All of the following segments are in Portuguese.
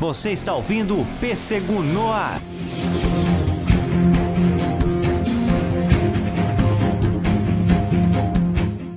Você está ouvindo o Pêssego no Ar.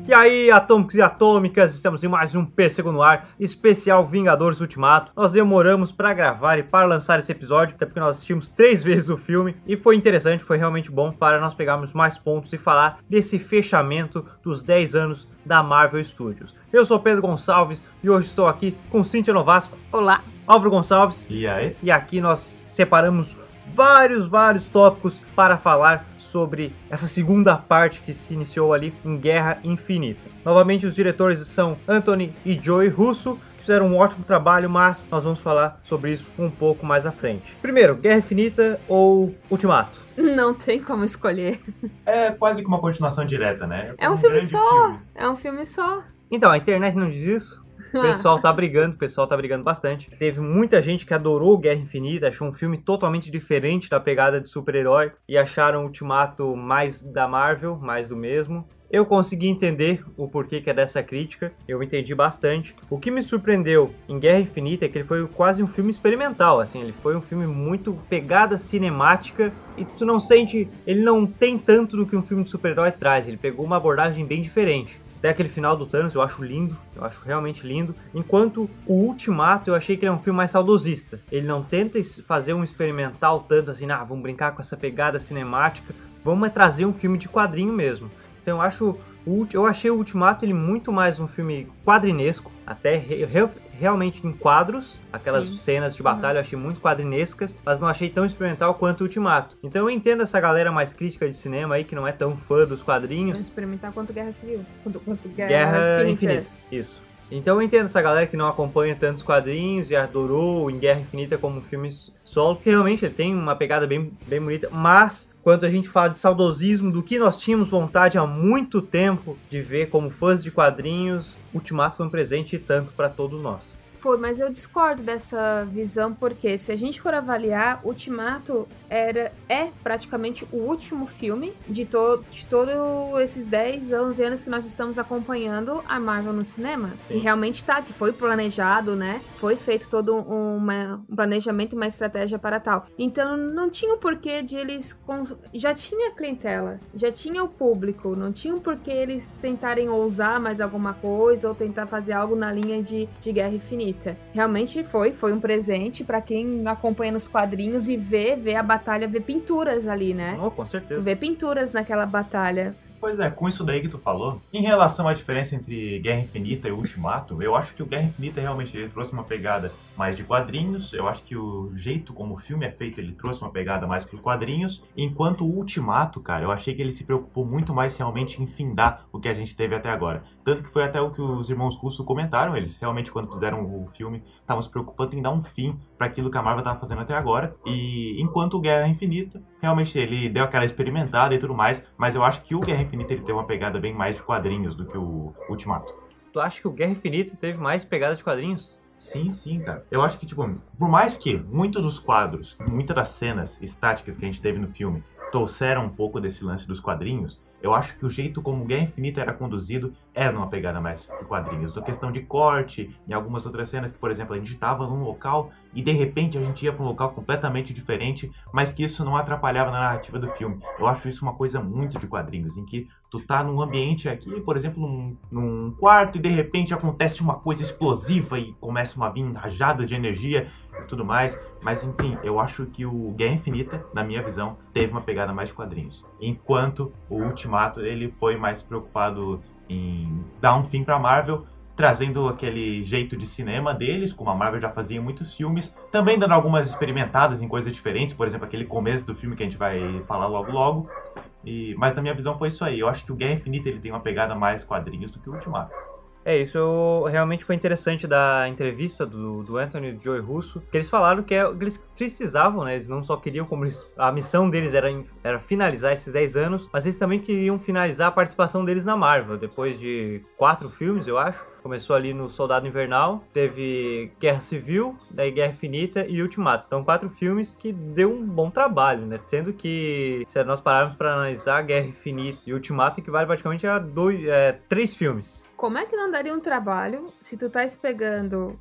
E aí, atômicos e atômicas, estamos em mais um Pêssego no Ar, especial Vingadores Ultimato. Nós demoramos para gravar e para lançar esse episódio, até porque nós assistimos três vezes o filme e foi interessante, foi realmente bom para nós pegarmos mais pontos e falar desse fechamento dos 10 anos da Marvel Studios. Eu sou Pedro Gonçalves e hoje estou aqui com Cíntia Novasco, Olá. Álvaro Gonçalves E aí? e aqui nós separamos vários, vários tópicos para falar sobre essa segunda parte que se iniciou ali em Guerra Infinita. Novamente, os diretores são Anthony e Joey Russo, que fizeram um ótimo trabalho, mas nós vamos falar sobre isso um pouco mais à frente. Primeiro, Guerra Infinita ou Ultimato? Não tem como escolher. É quase que uma continuação direta, né? É um filme grande só. filme. É um filme só. Então, a internet não diz isso? O pessoal tá brigando, o pessoal tá brigando bastante. Teve muita gente que adorou Guerra Infinita, achou um filme totalmente diferente da pegada de super-herói e acharam o Ultimato mais da Marvel, mais do mesmo. Eu consegui entender o porquê que é dessa crítica, eu entendi bastante. O que me surpreendeu em Guerra Infinita é que ele foi quase um filme experimental, assim, ele foi um filme muito pegada cinemática e tu não sente, ele não tem tanto do que um filme de super-herói traz, ele pegou uma abordagem bem diferente. Até aquele final do Thanos eu acho lindo, eu acho realmente lindo. Enquanto o Ultimato eu achei que ele é um filme mais saudosista. Ele não tenta fazer um experimental tanto assim, ah, vamos brincar com essa pegada cinemática, vamos é trazer um filme de quadrinho mesmo. Então eu acho, eu achei o Ultimato ele muito mais um filme quadrinesco, até realmente em quadros, aquelas Sim. cenas de batalha eu achei muito quadrinescas, mas não achei tão experimental quanto o Ultimato. Então eu entendo essa galera mais crítica de cinema aí que não é tão fã dos quadrinhos. Vamos experimentar quanto Guerra Civil. Quanto, quanto Guerra, Guerra Infinita. Infinita. Isso. Então eu entendo essa galera que não acompanha tantos quadrinhos e adorou em Guerra Infinita como filme solo, que realmente ele tem uma pegada bem, bem bonita, mas quando a gente fala de saudosismo, do que nós tínhamos vontade há muito tempo de ver como fãs de quadrinhos, Ultimato foi um presente tanto para todos nós. Foi, mas eu discordo dessa visão, porque se a gente for avaliar, Ultimato era, é praticamente o último filme de, to, de todos esses 10, 11 anos que nós estamos acompanhando a Marvel no cinema. Sim. E realmente tá, que foi planejado, né? Foi feito todo uma- um planejamento, uma estratégia para tal. Então não tinha o porquê de eles. Já tinha clientela, já tinha o público, não tinha o porquê eles tentarem ousar mais alguma coisa ou tentar fazer algo na linha de, de Guerra Infinita. Realmente foi, foi um presente para quem acompanha nos quadrinhos e vê, vê a batalha, vê pinturas ali, né? Oh, com Tu certeza. vê pinturas naquela batalha. Pois é, com isso daí que tu falou, em relação à diferença entre Guerra Infinita e Ultimato, eu acho que o Guerra Infinita realmente ele trouxe uma pegada mais de quadrinhos, eu acho que o jeito como o filme é feito, ele trouxe uma pegada mais pros quadrinhos, enquanto o Ultimato, cara, eu achei que ele se preocupou muito mais realmente em findar o que a gente teve até agora. Tanto que foi até o que os irmãos Russo comentaram, eles realmente quando fizeram o filme estavam se preocupando em dar um fim para aquilo que a Marvel estava fazendo até agora, e enquanto o Guerra Infinita, realmente ele deu aquela experimentada e tudo mais, mas eu acho que o Guerra Infinita ele tem uma pegada bem mais de quadrinhos do que o Ultimato. Tu acha que o Guerra Infinita teve mais pegada de quadrinhos? Sim, sim, cara. Eu acho que, tipo, por mais que muitos dos quadros, muitas das cenas estáticas que a gente teve no filme trouxeram um pouco desse lance dos quadrinhos, eu acho que o jeito como Guerra Infinita era conduzido era numa pegada mais de quadrinhos. Da questão de corte, em algumas outras cenas que, por exemplo, a gente estava num local e de repente a gente ia para um local completamente diferente, mas que isso não atrapalhava na narrativa do filme. Eu acho isso uma coisa muito de quadrinhos, em que tu tá num ambiente aqui, por exemplo, num, num quarto e de repente acontece uma coisa explosiva e começa uma vir rajada de energia e tudo mais. Mas enfim, eu acho que o Guerra Infinita, na minha visão, teve uma pegada mais de quadrinhos. Enquanto o Ultimato, ele foi mais preocupado em dar um fim pra Marvel, trazendo aquele jeito de cinema deles, como a Marvel já fazia em muitos filmes, também dando algumas experimentadas em coisas diferentes, por exemplo, aquele começo do filme que a gente vai falar logo logo. E, mas na minha visão foi isso aí. Eu acho que o Guerra Infinita ele tem uma pegada mais quadrinhos do que o Ultimato. É, isso realmente foi interessante da entrevista do, do Anthony e do Joey Russo, que eles falaram que, é- eles precisavam, né? Eles não só queriam, como eles, a missão deles era, era finalizar esses 10 anos, mas eles também queriam finalizar a participação deles na Marvel, depois de quatro filmes, eu acho. Começou ali no Soldado Invernal, teve Guerra Civil, daí Guerra Infinita e Ultimato. Então, quatro filmes que deu um bom trabalho, né? Sendo que, se nós pararmos para analisar Guerra Infinita e Ultimato, equivale praticamente a dois, é, três filmes. Como é que não daria um trabalho se tu tá pegando,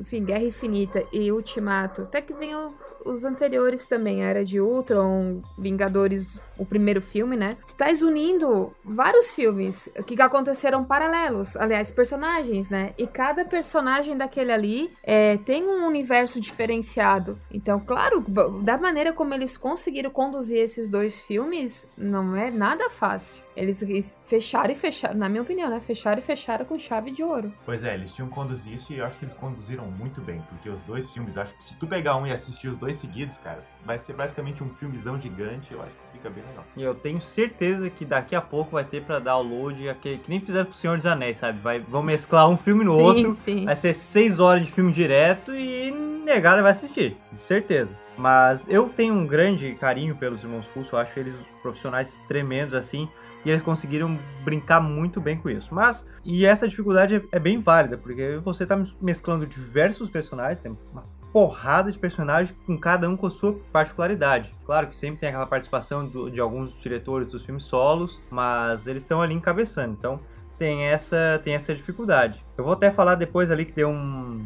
enfim, Guerra Infinita e Ultimato, até que venham os anteriores também, a Era de Ultron, Vingadores, o primeiro filme, né? Estás unindo vários filmes que aconteceram paralelos, aliás, personagens, né? E cada personagem daquele ali é, tem um universo diferenciado. Então, claro, da maneira como eles conseguiram conduzir esses dois filmes, não é nada fácil. Eles, fecharam e fecharam, na minha opinião, né? Fecharam e fecharam com chave de ouro. Pois é, eles tinham que conduzir isso e eu acho que eles conduziram muito bem, porque os dois filmes, acho que se tu pegar um e assistir os dois seguidos, cara, vai ser basicamente um filmezão gigante, eu acho fica bem legal. E eu tenho certeza que daqui a pouco vai ter pra download aquele que nem fizeram pro Senhor dos Anéis, sabe? Vai, vão mesclar um filme no sim, outro, sim. vai ser seis horas de filme direto e negada vai assistir, de certeza. Mas eu tenho um grande carinho pelos irmãos Russo, eu acho eles profissionais tremendos assim, e eles conseguiram brincar muito bem com isso. Mas, e essa dificuldade é, é bem válida, porque você tá mesclando diversos personagens, tem uma porrada de personagens com cada um com a sua particularidade. Claro que sempre tem aquela participação do- de alguns diretores dos filmes solos, mas eles estão ali encabeçando, então tem essa, tem essa dificuldade. Eu vou até falar depois ali que deu um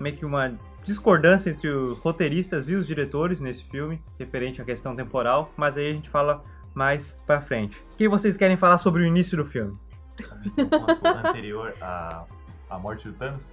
meio que uma discordância entre os roteiristas e os diretores nesse filme, referente à questão temporal, mas aí a gente fala mais pra frente. O que vocês querem falar sobre o início do filme? Anterior à, à morte do Thanos,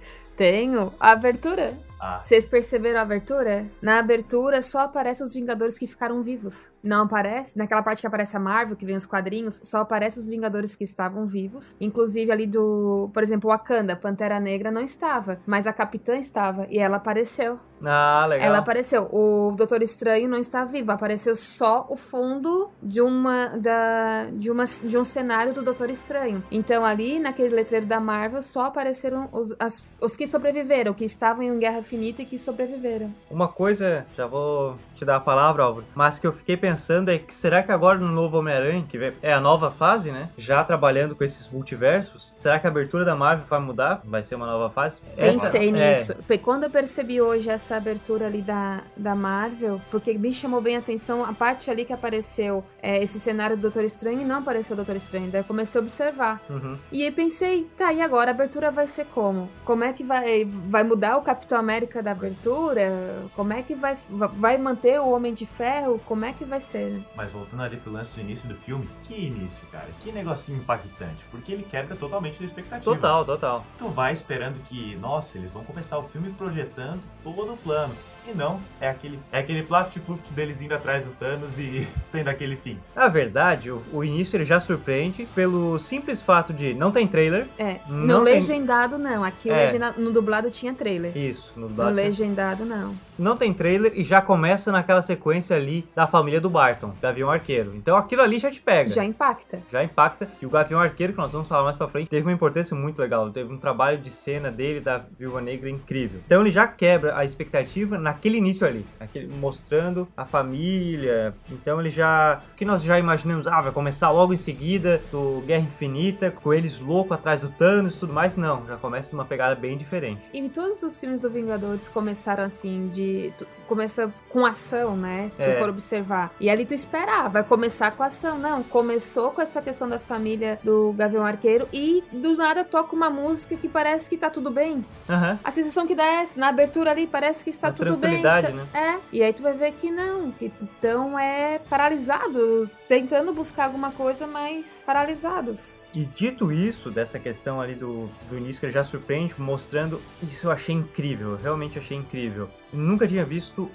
Tenho a abertura. ah, Vocês perceberam a abertura? Na abertura só aparecem os Vingadores que ficaram vivos. Não aparece? Naquela parte que aparece a Marvel, que vem os quadrinhos, só aparece os Vingadores que estavam vivos. Inclusive ali do, por exemplo, Wakanda, Pantera Negra não estava, mas a Capitã estava e ela apareceu. Ah, legal. Ela apareceu. O Doutor Estranho não está vivo, apareceu só o fundo de uma da de uma de um cenário do Doutor Estranho. Então ali naquele letreiro da Marvel só apareceram os, as- os que sobreviveram, que estavam em Guerra Infinita e que sobreviveram. Uma coisa, já vou te dar a palavra, Álvaro, mas que eu fiquei pensando é que será que agora no novo Homem-Aranha, que é a nova fase, né? Já trabalhando com esses multiversos, será que a abertura da Marvel vai mudar? Vai ser uma nova fase? Pensei é, nisso. Quando eu percebi hoje essa abertura ali da, da Marvel, porque me chamou bem a atenção a parte ali que apareceu é, esse cenário do Doutor Estranho e não apareceu o Doutor Estranho. Daí eu comecei a observar. Uhum. E aí pensei, tá, e agora a abertura vai ser como? Como é que vai, vai mudar o Capitão América da abertura? Como é que vai, va- vai manter o Homem de Ferro? Como é que vai ser, né? mas voltando ali pro lance do início do filme, que início, cara, que negocinho impactante, porque ele quebra totalmente a expectativa. Total, total. Tu vai esperando que, nossa, eles vão começar o filme projetando todo o plano. E não, é aquele, é aquele plaft-pluft deles indo atrás do Thanos e tendo aquele fim. Na verdade, o, o início ele já surpreende pelo simples fato de não tem trailer. É, Não no tem- legendado não. Aqui É. legenda- no dublado tinha trailer. Isso, no No Batman. legendado não. Não tem trailer e já começa naquela sequência ali da família do Barton, Gavião Arqueiro. Então aquilo ali já te pega. Já impacta. já impacta. E o Gavião Arqueiro, que nós vamos falar mais pra frente, teve uma importância muito legal. Teve um trabalho de cena dele, da Viúva Negra, incrível. Então ele já quebra a expectativa naquele início ali. Naquele, mostrando a família. Então ele já... O que nós já imaginamos? Ah, vai começar logo em seguida do Guerra Infinita, com eles loucos atrás do Thanos e tudo mais. Não, já começa numa pegada bem diferente. E todos os filmes do Vingadores começaram assim, de. começa com ação, né? Se tu É. for observar. E ali tu esperar, vai começar com ação. Não, começou com essa questão da família do Gavião Arqueiro e do nada toca uma música que parece que tá tudo bem. Aham. A sensação que dá é essa, na abertura ali parece que está Uma tudo bem. tá- né? É, e aí tu vai ver que não, que então é paralisados, tentando buscar alguma coisa, mas paralisados. E dito isso, dessa questão ali do, do início que ele já surpreende, mostrando, isso eu achei incrível, eu realmente achei incrível. Nunca tinha visto,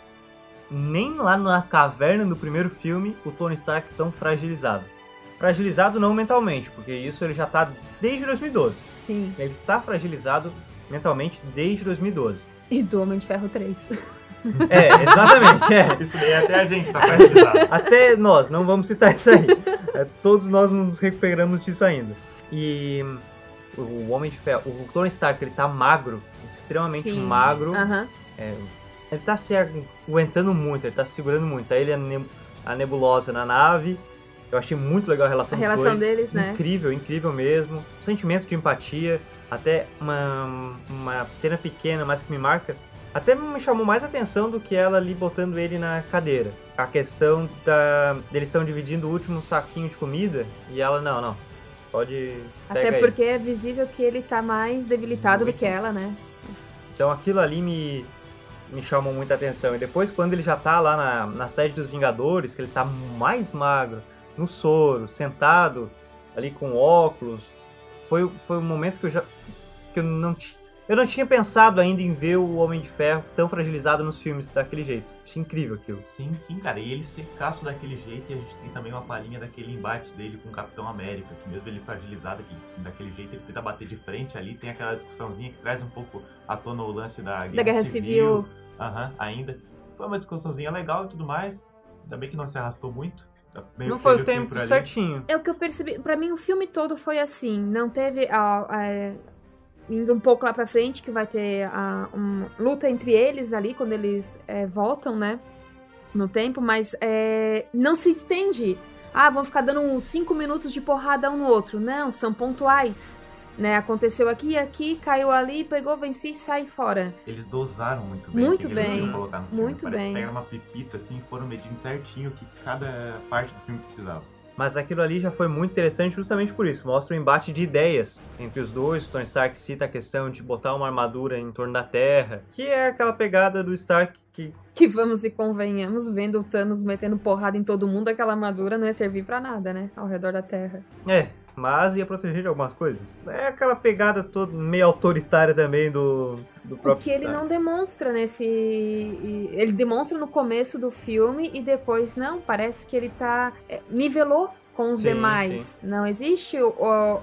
nem lá na caverna do primeiro filme, o Tony Stark tão fragilizado. Fragilizado não mentalmente, porque isso ele já tá desde 2012. Sim. Ele está fragilizado mentalmente desde 2012. E do Homem de Ferro 3. É, exatamente, é. Isso daí até a gente tá. Até nós, não vamos citar isso aí. É, todos nós nos recuperamos disso ainda. E o Homem de Ferro, o Tony Stark, ele tá magro, extremamente Sim. magro. Aham. Ele tá se aguentando muito, ele tá se segurando muito. Aí ele ne- a nebulosa na nave. Eu achei muito legal a relação A dos relação dois. deles, né? Incrível, incrível mesmo. Sentimento de empatia. Até uma, uma cena pequena, mas que me marca. Até me chamou mais atenção do que ela ali botando ele na cadeira. A questão da. Eles estão dividindo o último saquinho de comida. E ela, não, não. Pode Até porque é visível que ele tá mais debilitado do que ela, né? Então aquilo ali me, me chamou muita atenção. E depois, quando ele já tá lá na, na sede dos Vingadores, que ele tá mais magro, no soro, sentado, ali com óculos, foi, foi um momento que eu já. que eu não tinha. Eu não tinha pensado ainda em ver o Homem de Ferro tão fragilizado nos filmes daquele jeito. Achei incrível aquilo. Sim, sim, cara. E ele secaço daquele jeito, e a gente tem também uma palhinha daquele embate dele com o Capitão América, que mesmo ele fragilizado aqui, daquele jeito, ele tenta bater de frente ali, tem aquela discussãozinha que traz um pouco à tona o lance da Guerra, Da Guerra Civil. Aham, ainda. Foi uma discussãozinha legal e tudo mais. Ainda bem que não se arrastou muito. Tá não foi o tempo certinho. É o que eu percebi. Pra mim, o filme todo foi assim. Não teve. a- a- indo um pouco lá pra frente, que vai ter a uma luta entre eles ali, quando eles é, voltam, né? No tempo, mas é, não se estende. Ah, vão ficar dando uns 5 minutos de porrada um no outro. Não, são pontuais. Né? Aconteceu aqui e aqui, caiu ali, pegou, venci e sai fora. Eles dosaram muito bem. Muito bem, colocar no filme. muito Parece bem. pegaram uma pepita assim e foram medindo certinho o que cada parte do filme precisava. Mas aquilo ali já foi muito interessante justamente por isso. Mostra o embate de ideias entre os dois. O Tony Stark cita a questão de botar uma armadura em torno da Terra, que é aquela pegada do Stark que Que vamos e convenhamos, vendo o Thanos metendo porrada em todo mundo, aquela armadura não ia servir pra nada, né? Ao redor da Terra. é, mas ia proteger de algumas coisas. É aquela pegada toda meio autoritária também do, do O próprio que ele não demonstra nesse. Ele demonstra no começo do filme e depois não. Parece que ele tá. é, nivelou com os Sim, demais. Não existe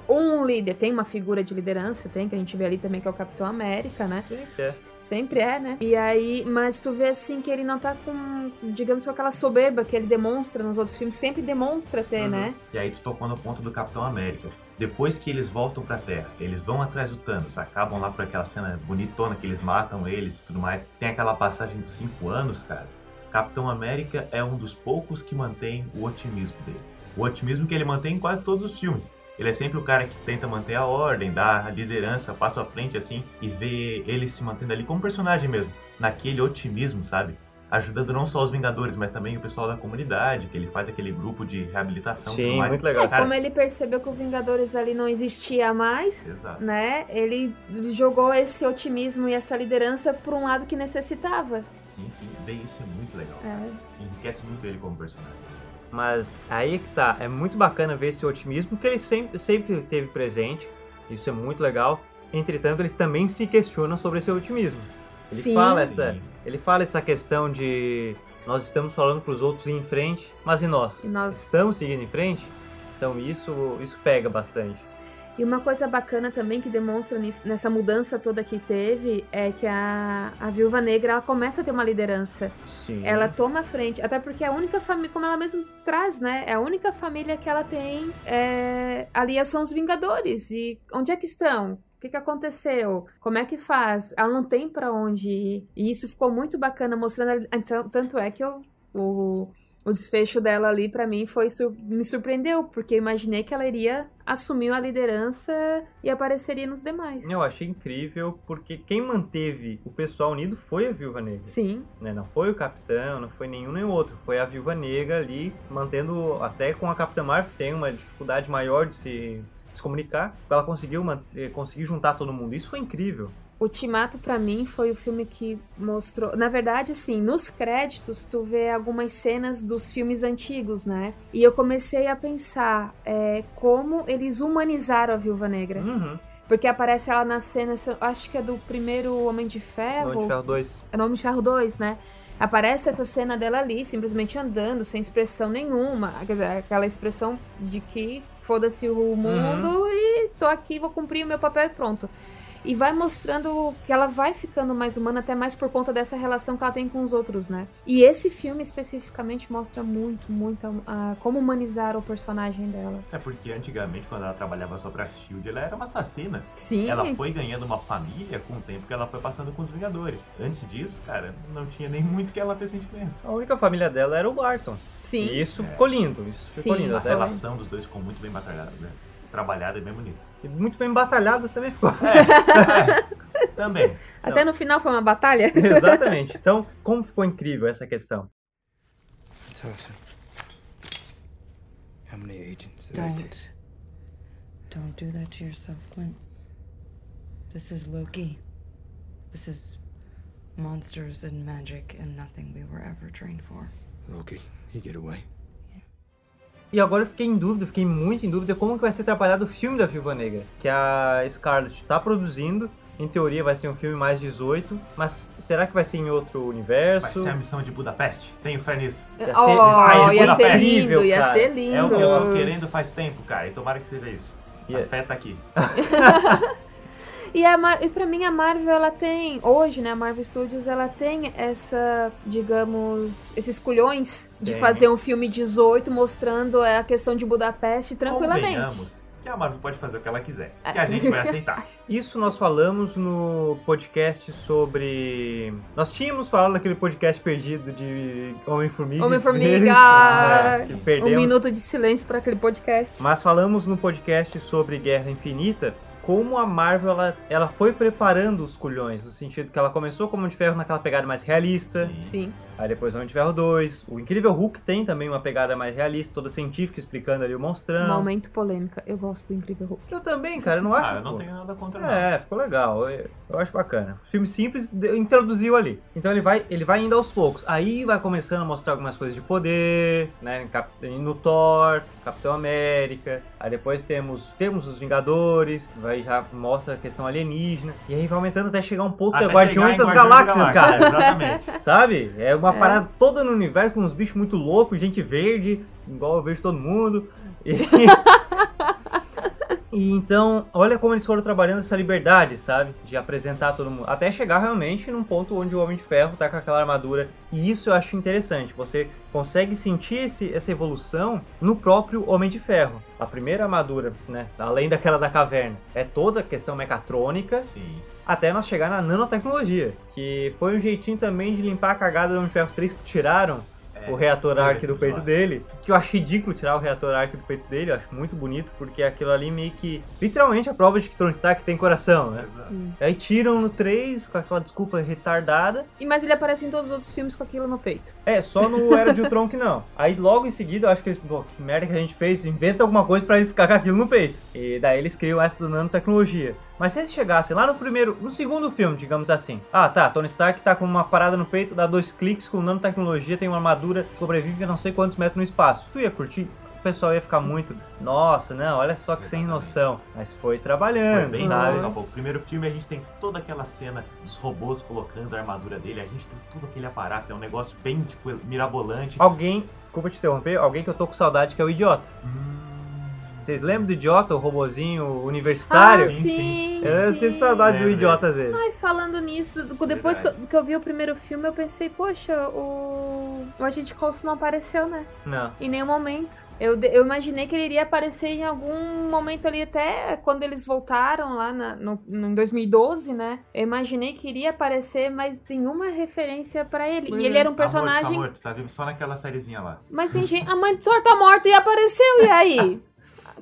um líder. Tem uma figura de liderança, tem, que a gente vê ali também, que é o Capitão América, né? Sim, é. Sempre é, né? E aí, mas tu vê assim que ele não tá com, digamos, com aquela soberba que ele demonstra nos outros filmes. Sempre demonstra ter, Uhum. né? E aí tu tocou no ponto do Capitão América. Depois que eles voltam pra Terra, eles vão atrás do Thanos, acabam lá por aquela cena bonitona que eles matam eles e tudo mais. Tem aquela passagem de cinco anos, cara. Capitão América é um dos poucos que mantém o otimismo dele. O otimismo que ele mantém em quase todos os filmes. Ele é sempre o cara que tenta manter a ordem, dar a liderança, passo à frente assim, e ver ele se mantendo ali como personagem mesmo. Naquele otimismo, sabe? Ajudando não só os Vingadores, mas também o pessoal da comunidade, que ele faz aquele grupo de reabilitação tudo Sim, mais. muito legal. Cara, Como ele percebeu que o Vingadores ali não existia mais, Exato. né? Ele jogou esse otimismo e essa liderança por um lado que necessitava. Sim, sim, ver isso é muito legal. É. Enriquece muito ele como personagem. Mas aí é que tá, é muito bacana ver esse otimismo que ele sempre, sempre teve presente. Isso é muito legal. Entretanto, eles também se questionam sobre esse otimismo. Ele Sim. fala essa, Sim. ele fala essa questão de nós estamos falando para os outros ir em frente, mas e nós? E nós Estamos seguindo em frente? Então isso isso pega bastante. E uma coisa bacana também que demonstra nisso, nessa mudança toda que teve é que a, a Viúva Negra ela começa a ter uma liderança. Sim. Ela toma a frente, até porque é a única família, como ela mesmo traz, né? É a única família que ela tem é, ali são os Vingadores. E onde é que estão? O que, que aconteceu? Como é que faz? Ela não tem pra onde ir. E isso ficou muito bacana, mostrando. Então, tanto é que eu, o, o desfecho dela ali, pra mim, foi me surpreendeu, porque eu imaginei que ela iria assumir a liderança e apareceria nos demais. Eu achei incrível porque quem manteve o pessoal unido foi a Viúva Negra. Sim, né? Não foi o Capitão, não foi nenhum nem outro. Foi a Viúva Negra ali, mantendo até com a Capitã Marvel, que tem uma dificuldade maior de se, de se comunicar. Ela conseguiu, manter, conseguiu juntar todo mundo. Isso foi incrível. Ultimato pra mim foi o filme que mostrou, na verdade, sim, nos créditos tu vê algumas cenas dos filmes antigos, né? E eu comecei a pensar é, como eles humanizaram a Viúva Negra, Uhum. porque aparece ela na cena, acho que é do primeiro Homem de Ferro, Homem de Ferro 2. é no Homem de Ferro 2, né? Aparece essa cena dela ali, simplesmente andando, sem expressão nenhuma. Quer dizer, aquela expressão de que foda-se o mundo e tô aqui, vou cumprir o meu papel e pronto. E vai mostrando que ela vai ficando mais humana, até mais por conta dessa relação que ela tem com os outros, né? E esse filme especificamente mostra muito, muito a- a- como humanizar o personagem dela. É porque antigamente, quando ela trabalhava só pra Shield, ela era uma assassina. Sim, Ela foi ganhando uma família com o tempo que ela foi passando com os Vingadores. Antes disso, cara, não tinha nem muito que ela ter sentimentos. A única família dela era o Barton. sim. E isso ficou lindo. Isso ficou Sim. lindo. A relação dos dois ficou muito bem batalhada, né? Trabalhada e bem bonita. e muito bem batalhado também ficou. É, também. Até no final foi uma batalha. Exatamente. Então, como ficou incrível essa questão? Tell us. How many agents? Don't. Don't do that to yourself, Clint. This is Loki. This is monsters and magic and nothing we were ever trained for. Loki, he get away. E agora eu fiquei em dúvida, fiquei muito em dúvida como que vai ser trabalhado o filme da Viúva Negra, que a Scarlett está produzindo. Em teoria vai ser um filme mais 18, mas será que vai ser em outro universo? Vai ser a missão de Budapeste? Tenho fé nisso. Ia ser- Oh, ia ia ser lindo, ia cara. ser lindo. É o que eu tô querendo faz tempo, cara. E tomara que seja isso. A Yeah. fé tá aqui. E, a, e pra mim a Marvel, ela tem, hoje, né, a Marvel Studios, ela tem essa, digamos, esses culhões de Tem. fazer um filme 18 mostrando a questão de Budapeste tranquilamente. Que a Marvel pode fazer o que ela quiser. Que a gente vai aceitar. Isso nós falamos no podcast sobre. Nós tínhamos falado naquele podcast perdido de Homem-Formiga. Homem-Formiga! Ah, que Um perdemos. minuto de silêncio pra aquele podcast. Mas falamos no podcast sobre Guerra Infinita como a Marvel ela, ela foi preparando os culhões, no sentido que ela começou como Homem de Ferro naquela pegada mais realista, Sim. Sim. Aí depois Homem de Ferro 2, o Incrível Hulk tem também uma pegada mais realista, toda científica explicando ali o monstrão. Momento polêmica. Eu gosto do Incrível Hulk. Eu também, cara, eu não acho. Ah, eu não pô. tenho nada contra. É, ficou legal. Eu, eu acho bacana. Filme simples introduziu ali. Então ele vai, ele vai indo aos poucos. Aí vai começando a mostrar algumas coisas de poder, né? No Thor, Capitão América. Aí depois temos temos os Vingadores, que vai já mostra a questão alienígena. E aí vai aumentando até chegar um pouco Até Guardiões das Guardiões Galáxias, da cara. Exatamente. Sabe? É uma É. parada toda no universo com uns bichos muito loucos, gente verde, igual eu vejo todo mundo. E... E então, olha como eles foram trabalhando essa liberdade, sabe? De apresentar todo mundo. Até chegar realmente num ponto onde o Homem de Ferro tá com aquela armadura. E isso eu acho interessante. Você consegue sentir esse- essa evolução no próprio Homem de Ferro. A primeira armadura, né? Além daquela da caverna, é toda a questão mecatrônica Sim. até nós chegar na nanotecnologia, que foi um jeitinho também de limpar a cagada do Homem de Ferro 3 que tiraram o reator foi arc do peito dele, que eu acho ridículo tirar o reator arc do peito dele, eu acho muito bonito, porque aquilo ali meio que, literalmente, a prova de que Tony Stark tem coração, né? Exato. Aí tiram no 3 com aquela desculpa retardada, E mas ele aparece em todos os outros filmes com aquilo no peito. é, só no Era de Ultron que não. Aí logo em seguida, eu acho que eles, pô, que merda que a gente fez, inventa alguma coisa pra ele ficar com aquilo no peito. E daí eles criam essa do nanotecnologia. Mas se eles chegassem lá no primeiro, no segundo filme, digamos assim. Ah, tá, Tony Stark tá com uma parada no peito, dá dois cliques com nanotecnologia, tem uma armadura, sobrevive a não sei quantos metros no espaço. Tu ia curtir? O pessoal ia ficar muito, nossa, não, olha só que sem noção. Mas foi Foi trabalhando, bem sabe? pouco a pouco. Primeiro filme a gente tem toda aquela cena dos robôs colocando a armadura dele, a gente tem todo aquele aparato, é um negócio bem, tipo, mirabolante. Alguém, desculpa te interromper, alguém que eu tô com saudade que é o Idiota. Hum, Vocês lembram do Idiota, o robozinho universitário? Ah, Sim, sim, Eu sim. sinto saudade do. Idiota às vezes. Ai, falando nisso, depois que eu, que eu vi o primeiro filme, eu pensei, poxa, o, o Agente Coulson não apareceu, né? Não. Em nenhum momento. Eu, eu imaginei que ele iria aparecer em algum momento ali, até quando eles voltaram lá na, no, no- em 2012, né? Eu imaginei que iria aparecer, mas nenhuma referência pra ele. E ele era um Tá morto, personagem. tá morto, tá vivo só naquela sériezinha lá. Mas tem gente. A mãe do Thor tá morta e apareceu, e aí?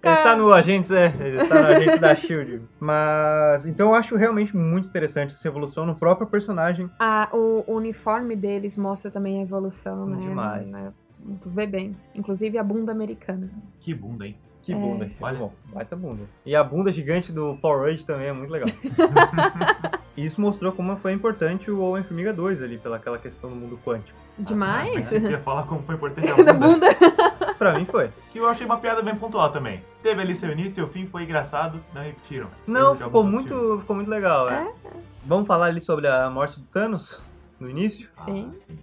Ele tá no Agentes, é, ele tá no Agentes da SHIELD. Mas, então eu acho realmente muito interessante essa evolução no próprio personagem. A- o, o uniforme deles mostra também a evolução, né? Demais. Né? Tu vê bem. Inclusive a bunda americana. Que bunda, hein? Que É. bunda. Olha. Bom, baita bunda. E a bunda gigante do Power Rangers também é muito legal. Isso mostrou como foi importante o Homem-Formiga 2 ali, pela aquela questão do mundo quântico. Demais. Mas eu ia falar como foi importante a da bunda. Pra mim foi. Que eu achei uma piada bem pontual também. Teve ali seu início, seu fim, foi engraçado, não repetiram. Não, ficou muito, ficou muito legal, é. Vamos falar ali sobre a morte do Thanos no início? Sim. Ah, sim.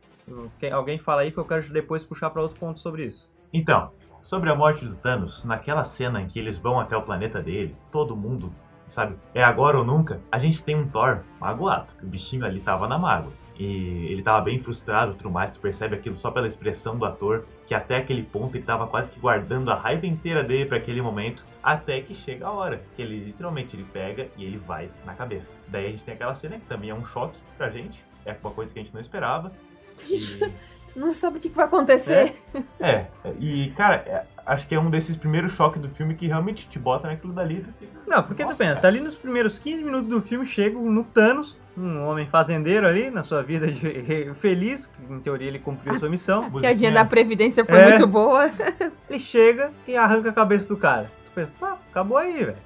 Quem- alguém fala aí que eu quero depois puxar pra outro ponto sobre isso. Então, sobre a morte do Thanos, naquela cena em que eles vão até o planeta dele, todo mundo, sabe, é agora ou nunca, a gente tem um Thor magoado. O bichinho ali tava na mágoa. E ele tava bem frustrado tudo mais, tu percebe aquilo só pela expressão do ator, que até aquele ponto ele tava quase que guardando a raiva inteira dele para aquele momento, até que chega a hora, que ele literalmente ele pega e ele vai na cabeça. Daí a gente tem aquela cena que também é um choque pra gente, é uma coisa que a gente não esperava. Tu não sabe o que que vai acontecer. É, e cara, é, acho que é um desses primeiros choques do filme que realmente te bota naquilo dali. fica, Não, porque Nossa, tu pensa, cara. ali nos primeiros 15 minutos do filme chega no Thanos, um homem fazendeiro ali, na sua vida de- feliz, que em teoria ele cumpriu sua missão. A piadinha musiquinha- da Previdência foi É. muito boa. Ele chega e arranca a cabeça do cara. Tu pensa, pá, acabou aí, velho.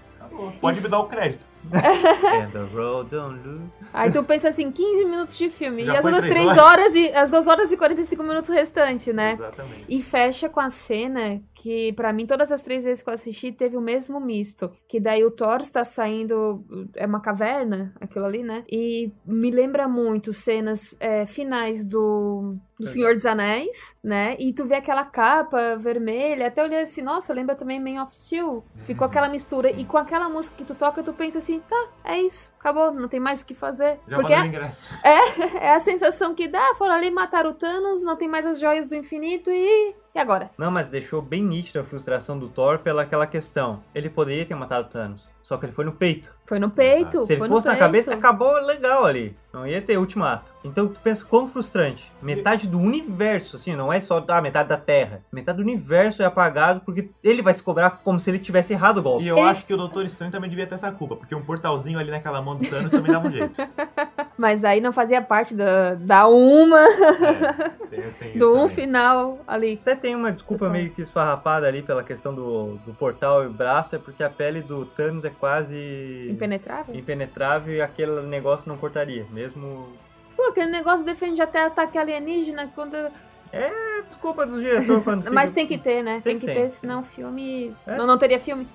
Pode me dar o crédito. And the road don't look. Aí tu pensa assim, 15 minutos de filme. Já e as outras três 3 horas e as 2 horas e 45 minutos restantes, né? Exatamente. E fecha com a cena que, pra mim, todas as três vezes que eu assisti, teve o mesmo misto. Que daí o Thor está saindo. É uma caverna, aquilo ali, né? E me lembra muito cenas é, finais do. Do Senhor dos Anéis, né? E tu vê aquela capa vermelha. Até olhei assim, nossa, lembra também Man of Steel. Ficou aquela mistura. E com aquela música que tu toca, tu pensa assim, tá, é isso, acabou, não tem mais o que fazer. Já Porque é, ingresso. é a sensação que dá, foram ali matar o Thanos, não tem mais as joias do infinito e. E agora? Não, mas deixou bem nítida a frustração do Thor pela aquela questão. Ele poderia ter matado o Thanos, só que ele foi no peito. Foi no peito. Se ele foi fosse no na cabeça, peito. acabou legal ali. Não ia ter ultimato. Então tu pensa quão frustrante. Metade do universo, assim, não é só a metade da Terra. Metade do universo é apagado porque ele vai se cobrar como se ele tivesse errado o golpe. E eu Ele- acho que o Doutor Estranho também devia ter essa culpa, porque um portalzinho ali naquela mão do Thanos também dava um jeito. Mas aí não fazia parte da, da uma, É, tem, tem isso do um também. final ali. Até tem uma desculpa meio que esfarrapada ali pela questão do, do portal e braço, é porque a pele do Thanos é quase Impenetrável? impenetrável e aquele negócio não cortaria. Mesmo. Pô, aquele negócio defende até ataque alienígena quando. É desculpa do diretor quando. fica- Mas tem que ter, né? Tem Sempre que tem. ter, senão o filme. É. Não, não teria filme.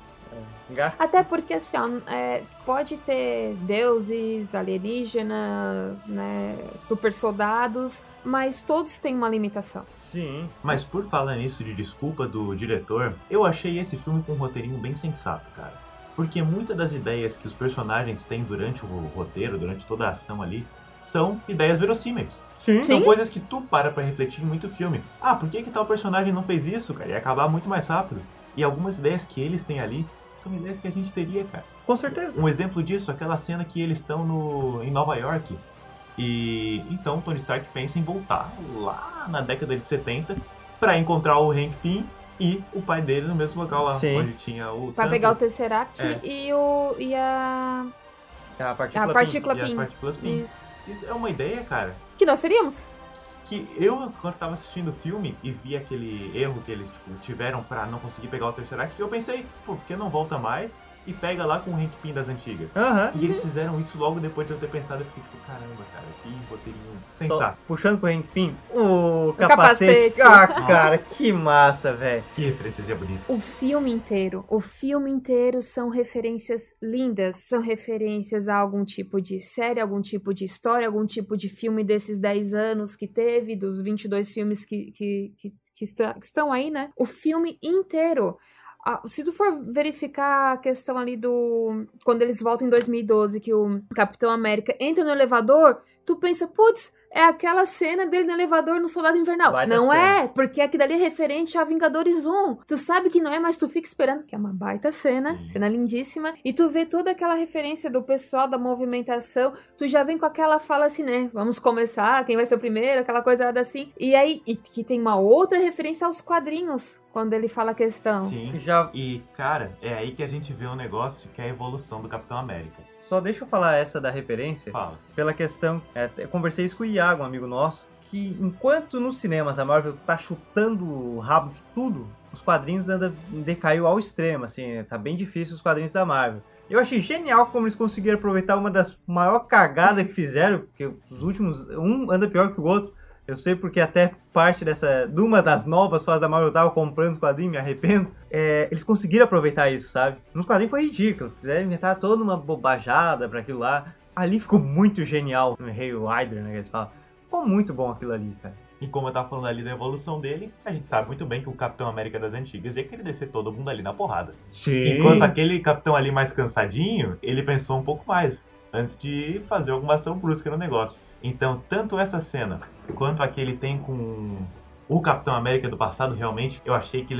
Até porque, assim, ó, é, pode ter deuses, alienígenas, né? Super soldados, mas todos têm uma limitação. Sim. Mas por falar nisso de desculpa do diretor, eu achei esse filme com um roteirinho bem sensato, cara. Porque muitas das ideias que os personagens têm durante o roteiro, durante toda a ação ali, são ideias verossímeis. Sim. Sim. São coisas que tu para pra refletir em muito filme. Ah, por que que tal personagem não fez isso, cara? Ia acabar muito mais rápido. E algumas ideias que eles têm ali são ideias que a gente teria, cara. Com certeza. Um exemplo disso, aquela cena que eles estão no, em Nova York. E então Tony Stark pensa em voltar lá na década de 70 pra encontrar o Hank Pym e o pai dele no mesmo local lá, Sim. onde tinha o Pra pegar o Tesseract É. e, o, e a. A partícula A partícula e as Pym. partículas Pym. Isso. Isso é uma ideia, cara, Que nós teríamos. Que eu, quando tava assistindo o filme e vi aquele erro que eles tipo, tiveram pra não conseguir pegar o Tesseract, eu pensei, por que não volta mais e pega lá com o Hank Pym das antigas? Aham. E eles fizeram isso logo depois de eu ter pensado, eu fiquei tipo, caramba, cara, que roteirinho sensato. puxando pro Hank Pym, o capacete. capacete. Ah, cara, que massa, velho. Que referência bonita. O filme inteiro, o filme inteiro são referências lindas, são referências a algum tipo de série, algum tipo de história, algum tipo de filme desses 10 anos que teve, dos 22 filmes que, que, que, que, está, que estão aí, né? O filme inteiro. Ah, se tu for verificar a questão ali do. Quando eles voltam em 2012, que o Capitão América entra no elevador, tu pensa, putz, é aquela cena dele no elevador no Soldado Invernal. Baita não cena. é, porque aquilo ali é referente a Vingadores 1. Tu sabe que não é, mas tu fica esperando, que é uma baita cena, Sim. cena lindíssima. E tu vê toda aquela referência do pessoal, da movimentação. Tu já vem com aquela fala assim, né? Vamos começar, quem vai ser o primeiro, aquela coisa assim. E aí, e que tem uma outra referência aos quadrinhos, quando ele fala a questão. Sim. Já, E, cara, é aí que a gente vê um negócio que é a evolução do Capitão América. Só deixa eu falar essa da referência. Fala. pela questão. é, eu conversei isso com o Iago, um amigo nosso, que enquanto nos cinemas a Marvel tá chutando o rabo de tudo, os quadrinhos andam decaiu ao extremo, assim, tá bem difícil os quadrinhos da Marvel. Eu achei genial como eles conseguiram aproveitar uma das maior cagadas que fizeram, porque os últimos um anda pior que o outro. Eu sei porque até parte dessa, de uma das novas fases da Marvel eu tava comprando os quadrinhos, me arrependo. É, eles conseguiram aproveitar isso, sabe? Nos quadrinhos foi ridículo, fizeram inventar toda uma bobajada pra aquilo lá. Ali ficou muito genial no Rei Rider, né, que eles falam. Ficou muito bom aquilo ali, cara. E como eu tava falando ali da evolução dele, a gente sabe muito bem que o Capitão América das antigas ia querer descer todo mundo ali na porrada. Sim. Enquanto aquele capitão ali mais cansadinho, ele pensou um pouco mais antes de fazer alguma ação brusca no negócio. Então, tanto essa cena quanto a que ele tem com o Capitão América do passado, realmente, eu achei que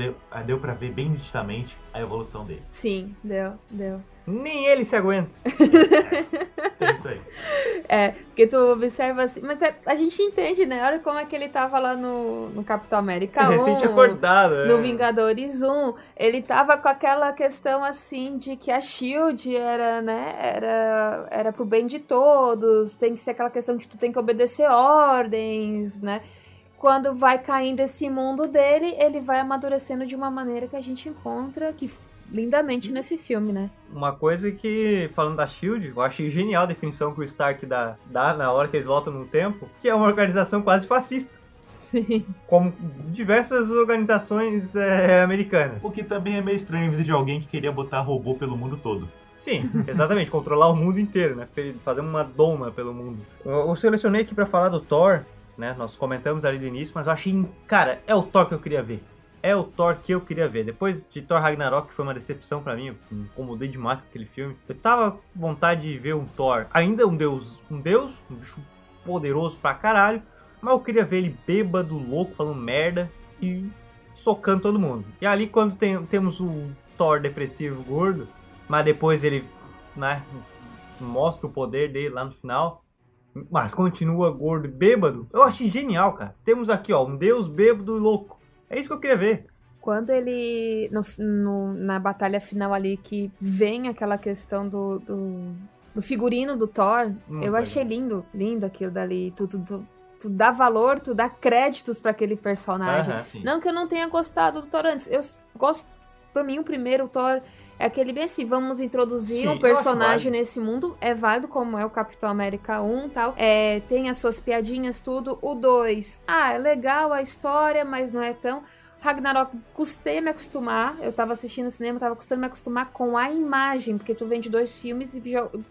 deu pra ver bem nitidamente a evolução dele. Sim, deu, deu. Nem ele se aguenta. É isso aí. É, porque tu observa assim, mas é- a gente entende, né? Olha como é que ele tava lá no, no Capitão América 1. Recente acordado. Tá No é. Vingadores 1, ele tava com aquela questão assim de que a Shield era, né, era, era pro bem de todos, tem que ser aquela questão que tu tem que obedecer ordens, né? Quando vai caindo esse mundo dele, ele vai amadurecendo de uma maneira que a gente encontra, que lindamente nesse filme, né? Uma coisa que, falando da SHIELD, eu achei genial a definição que o Stark dá, dá na hora que eles voltam no tempo, que é uma organização quase fascista, Sim. como diversas organizações é, americanas. O que também é meio estranho de alguém que queria botar robô pelo mundo todo. Sim, exatamente, controlar o mundo inteiro, né? Fazer uma doma pelo mundo. Eu, eu selecionei aqui pra falar do Thor, né? Nós comentamos ali do início, mas eu achei, cara, é o Thor que eu queria ver. É o Thor que eu queria ver. Depois de Thor Ragnarok, que foi uma decepção pra mim, eu me incomodei demais com aquele filme. Eu tava com vontade de ver um Thor, ainda um deus, um deus, um bicho poderoso pra caralho, mas eu queria ver ele bêbado, louco, falando merda e socando todo mundo. E ali quando tem- temos o Thor depressivo gordo, mas depois ele, né, mostra o poder dele lá no final, mas continua gordo e bêbado. Eu achei genial, cara. Temos aqui, ó, um deus bêbado e louco. É isso que eu queria ver. Quando ele. no- no- na batalha final ali, que vem aquela questão do, do, do figurino do Thor, Muito eu achei lindo, lindo aquilo dali. Tu, tu, dá valor, tu dá créditos pra aquele personagem. Não que eu não tenha gostado do Thor antes. Eu gosto. Pra mim, o primeiro Thor é aquele bem assim: vamos introduzir Sim, um personagem nesse mundo. É válido, como é o Capitão América 1 e tal. É, tem as suas piadinhas, tudo. O 2, ah, é legal a história, mas não é tão. Ragnarok, custei a me acostumar. Eu tava assistindo cinema, tava custando me acostumar com a imagem, porque tu vem de dois filmes e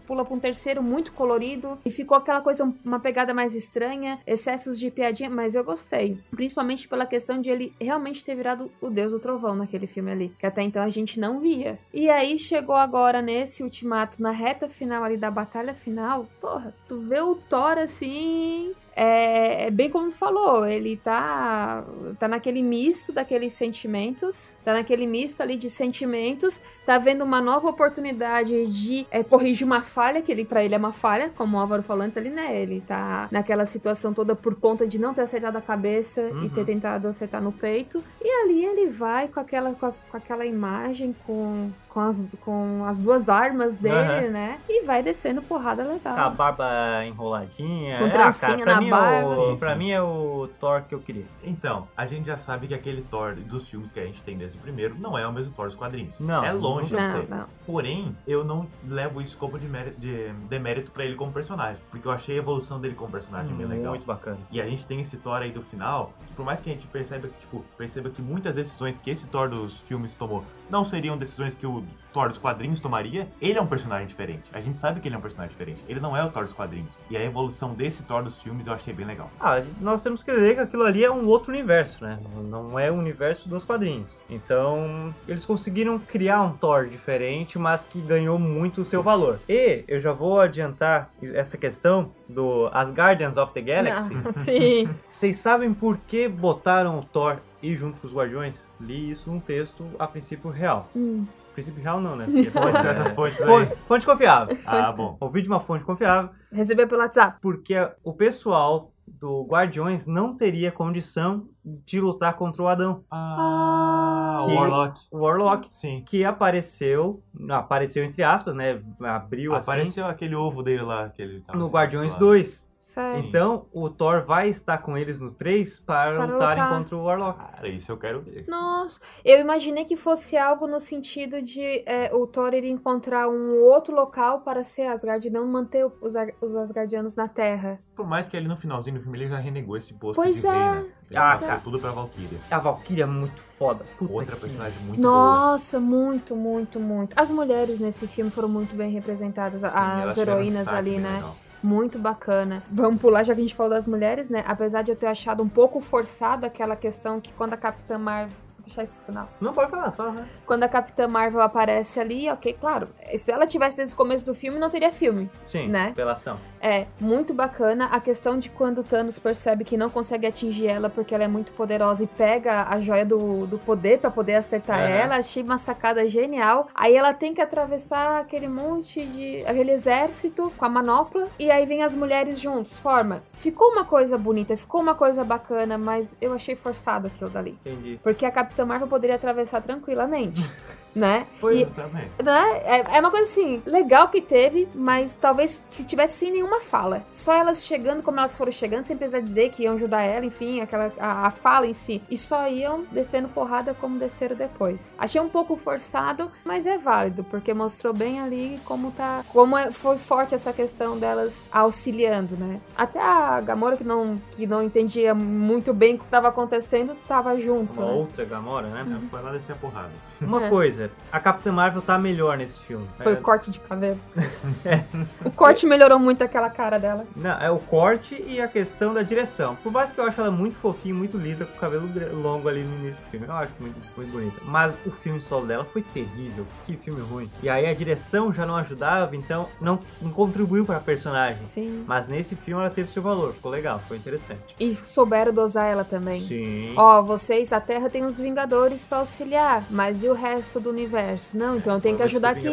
pula pra um terceiro muito colorido. E ficou aquela coisa, uma pegada mais estranha, excessos de piadinha, mas eu gostei. Principalmente pela questão de ele realmente ter virado o deus do trovão naquele filme ali, que até então a gente não via. E aí chegou agora nesse ultimato, na reta final ali da batalha final, porra, tu vê o Thor assim. É, é bem como falou, ele tá, tá naquele misto daqueles sentimentos, tá naquele misto ali de sentimentos, tá vendo uma nova oportunidade de é, corrigir uma falha, que ele, pra ele é uma falha, como o Álvaro falou antes ali, né? Ele tá naquela situação toda por conta de não ter acertado a cabeça e Uhum. ter tentado acertar no peito. E ali ele vai com aquela, com, a- com aquela imagem, com, com, as, com as duas armas dele, Aham. né? E vai descendo porrada legal. Com a barba enroladinha. Com É, trancinha cara, pra na mim barba. É o, Sim, pra sim. mim é o Thor que eu queria. Então, a gente já sabe que aquele Thor dos filmes que a gente tem desde o primeiro não é o mesmo Thor dos quadrinhos. Não, é longe de não, ser. não. Porém, eu não levo isso como de, mérito, de demérito pra ele como personagem. Porque eu achei a evolução dele como personagem bem legal. Muito bacana. E a gente tem esse Thor aí do final, que por mais que a gente perceba que, tipo, perceba que muitas decisões que esse Thor dos filmes tomou não seriam decisões que o Thor dos quadrinhos tomaria, ele é um personagem diferente. A gente sabe que ele é um personagem diferente. Ele não é o Thor dos quadrinhos. E a evolução desse Thor dos filmes eu achei bem legal. Ah, nós temos que dizer que aquilo ali é um outro universo, né? Não é o universo dos quadrinhos. Então, eles conseguiram criar um Thor diferente, mas que ganhou muito o seu valor. E eu já vou adiantar essa questão do As Guardians of the Galaxy. Não, sim. Vocês sabem por que botaram o Thor e junto com os Guardiões? Li isso num texto a princípio real. Hum. Princípio real não, né? Porque Pode ser essas fontes aí. Fonte, confiável. Ah, bom. Ouvi de uma fonte confiável Receber pelo WhatsApp. porque o pessoal do Guardiões não teria condição de lutar contra o Adão. Ah, Que- o Warlock. O Warlock, Sim. que apareceu, apareceu entre aspas, né? Abriu Apareceu aquele ovo dele lá. Que ele assim tava no assim, Guardiões lá. 2. Certo. Então, o Thor vai estar com eles no 3 para, Para lutarem lutar. contra o Warlock. Cara, isso eu quero ver. Nossa, eu imaginei que fosse algo no sentido de é, o Thor iria encontrar um outro local para ser Asgard e não manter os, os Asgardianos na Terra. Por mais que ele no finalzinho do filme ele já renegou esse posto Pois de é. rei, né? Ele Ah, cara. tudo pra Valkyria. A Valkyria é muito foda. Puta Outra que- personagem muito boa. Nossa, muito, muito, muito. As mulheres nesse filme foram muito bem representadas, Sim, as heroínas ali, né? legal. Muito bacana. Vamos pular, já que a gente falou das mulheres, né? Apesar de eu ter achado um pouco forçado aquela questão que quando a Capitã Marvel. Vou deixar isso pro final. Não pode falar, fala. né? Quando a Capitã Marvel aparece ali, ok, claro. Se ela tivesse desde o começo do filme, não teria filme. Sim, Né? pela ação. É, muito bacana a questão de quando o Thanos percebe que não consegue atingir ela porque ela é muito poderosa e pega a joia do, do poder pra poder acertar ela. Achei uma sacada genial. Aí ela tem que atravessar aquele monte de. aquele exército com a manopla. E aí vem as mulheres juntos. Forma. Ficou uma coisa bonita, ficou uma coisa bacana, mas eu achei forçado aquilo dali. Entendi. Porque a Capitã Marvel poderia atravessar tranquilamente. né? Foi- E- Também. né? É, é uma coisa assim, legal que teve, mas talvez se tivesse sem nenhuma fala. Só elas chegando como elas foram chegando, sem precisar dizer que iam ajudar ela, enfim, aquela a, a fala em si. E só iam descendo porrada como desceram depois. Achei um pouco forçado, mas é válido, porque mostrou bem ali como tá. Como é- foi forte essa questão delas auxiliando, né? Até a Gamora, que não, que não entendia muito bem o que estava acontecendo, tava junto. Uma né? outra Gamora, né? Ela foi lá descer a porrada. Uma É. coisa, a Capitã Marvel tá melhor nesse filme. Foi É, o corte de cabelo. o corte melhorou muito aquela cara dela. Não, é o corte e a questão da direção. Por mais que eu acho ela muito fofinha, muito linda, com o cabelo longo ali no início do filme. Eu acho muito, muito bonita. Mas o filme solo dela foi terrível. Que filme ruim. E aí a direção já não ajudava, então não, não contribuiu pra personagem. Sim. Mas nesse filme ela teve seu valor. Ficou legal, ficou interessante. E souberam dosar ela também. Sim. Ó, vocês, a Terra tem os Vingadores pra auxiliar, mas e o resto do universo? Não, então eu tenho que ajudar aqui.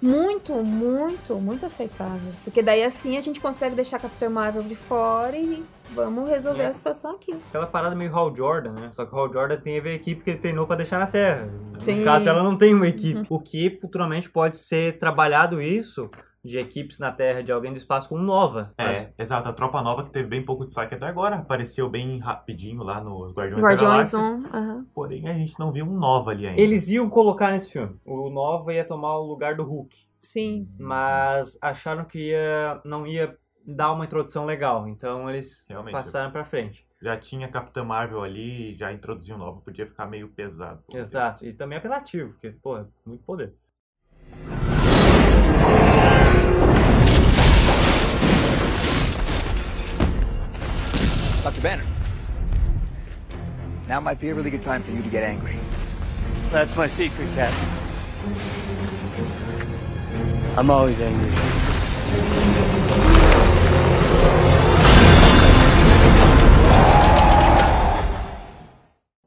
Muito, muito, muito aceitável. Porque daí assim a gente consegue deixar a Capitã Marvel de fora e vamos resolver É. a situação aqui. Aquela parada meio Hal Jordan, né? Só que o Hal Jordan tem a ver a equipe que ele treinou pra deixar na Terra. Sim. No caso, ela não tem uma equipe. O que futuramente pode ser trabalhado isso de equipes na Terra de alguém do espaço com Nova. Mas É, exato. A Tropa Nova que teve bem pouco destaque até agora. Apareceu bem rapidinho lá no Guardiões, da Guardiões Galáxia. 1, aham. Porém, a gente não viu um Nova ali ainda. Eles iam colocar nesse filme. O Nova ia tomar o lugar do Hulk. Sim. Mas acharam que ia, não ia dar uma introdução legal. Então eles Realmente. passaram pra frente. Já tinha Capitã Marvel ali, já introduziu um Nova. Podia ficar meio pesado. Exato. E também apelativo, porque, pô, é muito poder. Banner. Now might be a really good time for you to get angry. That's my secret, Captain. I'm always angry.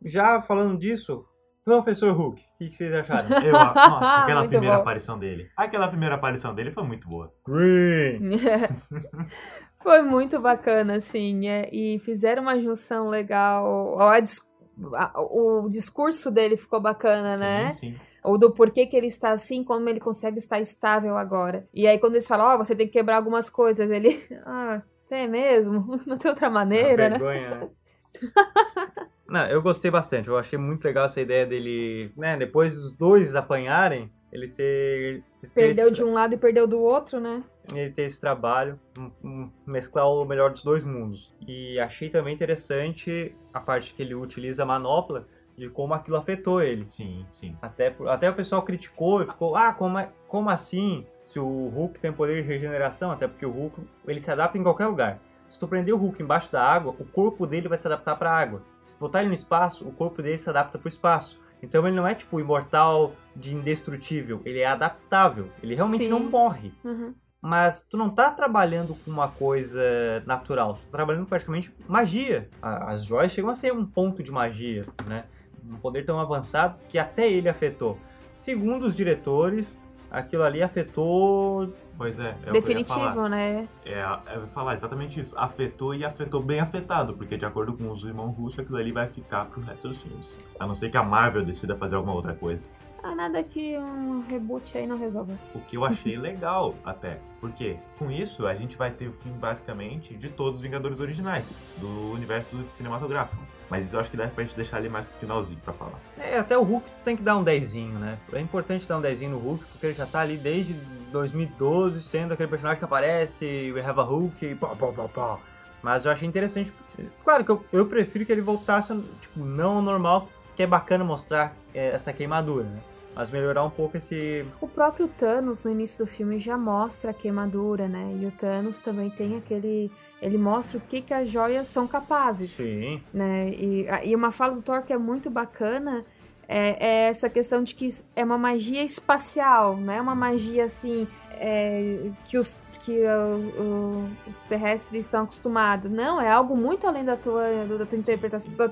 Já falando disso, Professor Hulk, o que, que vocês acharam? Eu, nossa, aquela primeira bom. aparição dele. Aquela primeira aparição dele foi muito boa. Green! Foi muito bacana, assim, é, e fizeram uma junção legal. A a- o discurso dele ficou bacana, né? Sim, sim. Ou do porquê que ele está assim, como ele consegue estar estável agora. E aí, quando eles falam, ó, você tem que quebrar algumas coisas, ele, ah, você é mesmo? Não tem outra maneira, A né? vergonha, né? Não, eu gostei bastante. Eu achei muito legal essa ideia dele, né? Depois dos dois apanharem, ele ter. ter Perdeu esse, de um lado e perdeu do outro, né? Ele ter esse trabalho, um- um- mesclar o melhor dos dois mundos. E achei também interessante a parte que ele utiliza a manopla, de como aquilo afetou ele. Sim, sim. Até, por- até o pessoal criticou e ficou, ah, como, é- como assim? Se o Hulk tem poder de regeneração, até porque o Hulk ele se adapta em qualquer lugar. Se tu prender o Hulk embaixo da água, o corpo dele vai se adaptar para a água. Se botar ele no espaço, o corpo dele se adapta para o espaço. Então ele não é tipo imortal de indestrutível, ele é adaptável. Ele realmente Sim. não morre. Uhum. Mas tu não tá trabalhando com uma coisa natural, tu tá trabalhando com praticamente magia. As joias chegam a ser um ponto de magia, né? Um poder tão avançado que até ele afetou. Segundo os diretores, aquilo ali afetou. Pois é, é o que eu ia falar. Definitivo, né? É, eu ia falar exatamente isso. Afetou e afetou bem afetado, porque de acordo com os irmãos russos, aquilo ali vai ficar pro resto dos filmes. A não ser que a Marvel decida fazer alguma outra coisa. Ah, nada que um reboot aí não resolva. O que eu achei legal até. Porque com isso a gente vai ter o filme basicamente de todos os Vingadores originais, do universo do cinematográfico. Mas eu acho que dá pra gente deixar ali mais pro finalzinho pra falar. É, até o Hulk tu tem que dar um dezinho, né? É importante dar um dezinho no Hulk, porque ele já tá ali desde 2012, sendo aquele personagem que aparece, We Have a Hulk, e pá, pá, pá, pá. Mas eu achei interessante. Claro que eu, eu prefiro que ele voltasse, tipo, não ao normal, que é bacana mostrar é, essa queimadura, né? Mas melhorar um pouco esse. O próprio Thanos, no início do filme, já mostra a queimadura, né? E o Thanos também tem aquele. Ele mostra o que, que as joias são capazes. Sim. né? E, e uma fala do Thor que é muito bacana é, é essa questão de que é uma magia espacial, não é uma magia assim é, que, os, que uh, uh, os terrestres estão acostumados. Não, é algo muito além da tua, da tua interpretação, da,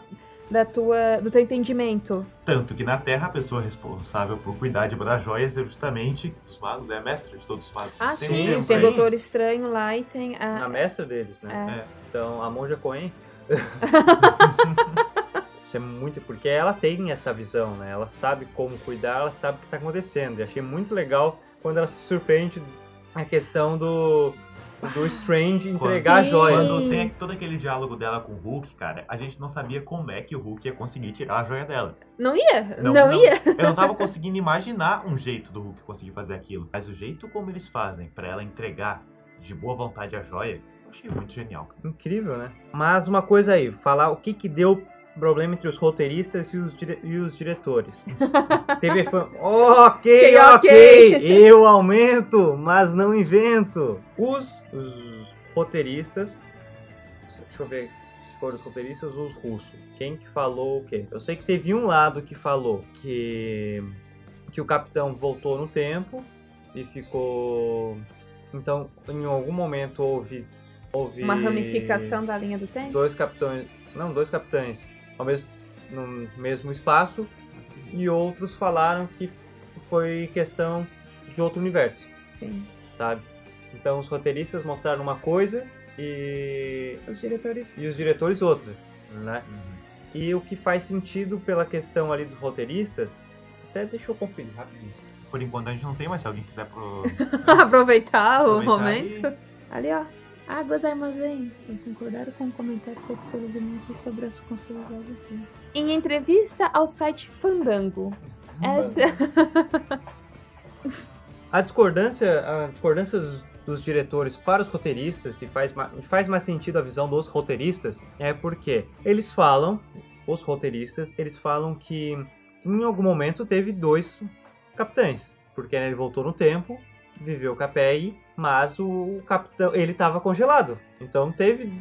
da tua, do teu entendimento. Tanto que na Terra a pessoa responsável por cuidar de das joias é justamente os magos, é a mestra de todos os magos. Ah, Tem um sim, termo tem aí. Doutor Estranho lá e tem a. A mestra deles, né? É. É. Então, a Monja Coen. Isso é muito. Porque ela tem essa visão, né? Ela sabe como cuidar, ela sabe o que tá acontecendo. E achei muito legal quando ela se surpreende a questão do. Do Strange entregar a joia. Quando tem todo aquele diálogo dela com o Hulk, cara, a gente não sabia como é que o Hulk ia conseguir tirar a joia dela. Não ia? Não, ia? Eu não tava conseguindo imaginar um jeito do Hulk conseguir fazer aquilo. Mas o jeito como eles fazem pra ela entregar de boa vontade a joia, eu achei muito genial. cara. Incrível, né? Mas uma coisa aí, falar o que que deu problema entre os roteiristas e os, dire- e os diretores. Teve fã. Ok, Ok. Eu aumento, mas não invento. Os, os roteiristas. Deixa eu ver se foram os roteiristas ou os russos. Quem que falou o quê? Eu sei que teve um lado que falou que. que o capitão voltou no tempo e ficou. Então, em algum momento houve. houve Uma ramificação da linha do tempo? dois capitães, não, dois capitães ao mesmo no mesmo espaço e outros falaram que foi questão de outro universo, Sim. sabe? Então os roteiristas mostraram uma coisa e Os diretores. e os diretores outra, né? E o que faz sentido pela questão ali dos roteiristas, até deixa eu conferir rapidinho. Por enquanto a gente não tem, mas se alguém quiser pro... Aproveitar o aproveitar momento. e- Ali, ó. Águas Armazém. Concordaram com o comentário feito pelos irmãos sobre as do tempo. Em entrevista ao site Fandango. Essa. A discordância, a discordância dos, dos diretores para os roteiristas, se faz, faz mais sentido a visão dos roteiristas, é porque eles falam, os roteiristas, eles falam que em algum momento teve dois capitães, porque né, ele voltou no tempo, viveu a Peg, mas o capitão, ele estava congelado. Então teve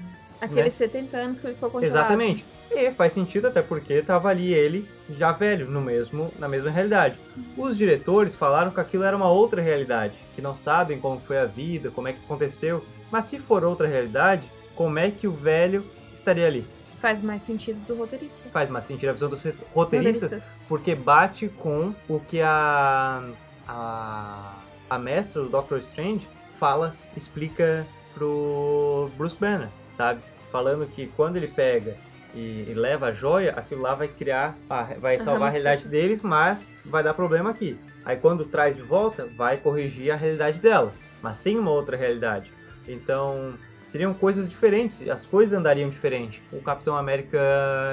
Aqueles 70 anos que ele ficou congelado. Exatamente. E faz sentido até porque tava ali ele já velho no mesmo na mesma realidade. Os diretores falaram que aquilo era uma outra realidade, que não sabem como foi a vida, como é que aconteceu. Mas se for outra realidade, como é que o velho estaria ali? Faz mais sentido do roteirista. Faz mais sentido a visão dos roteiristas, porque bate com o que a a, a mestra do Doctor Strange fala, explica pro Bruce Banner, sabe? Falando que quando ele pega e, e leva a joia, aquilo lá vai criar, a- vai salvar a realidade deles, mas vai dar problema aqui. Aí quando traz de volta, vai corrigir a realidade dela, mas tem uma outra realidade. Então seriam coisas diferentes, as coisas andariam diferente. O Capitão América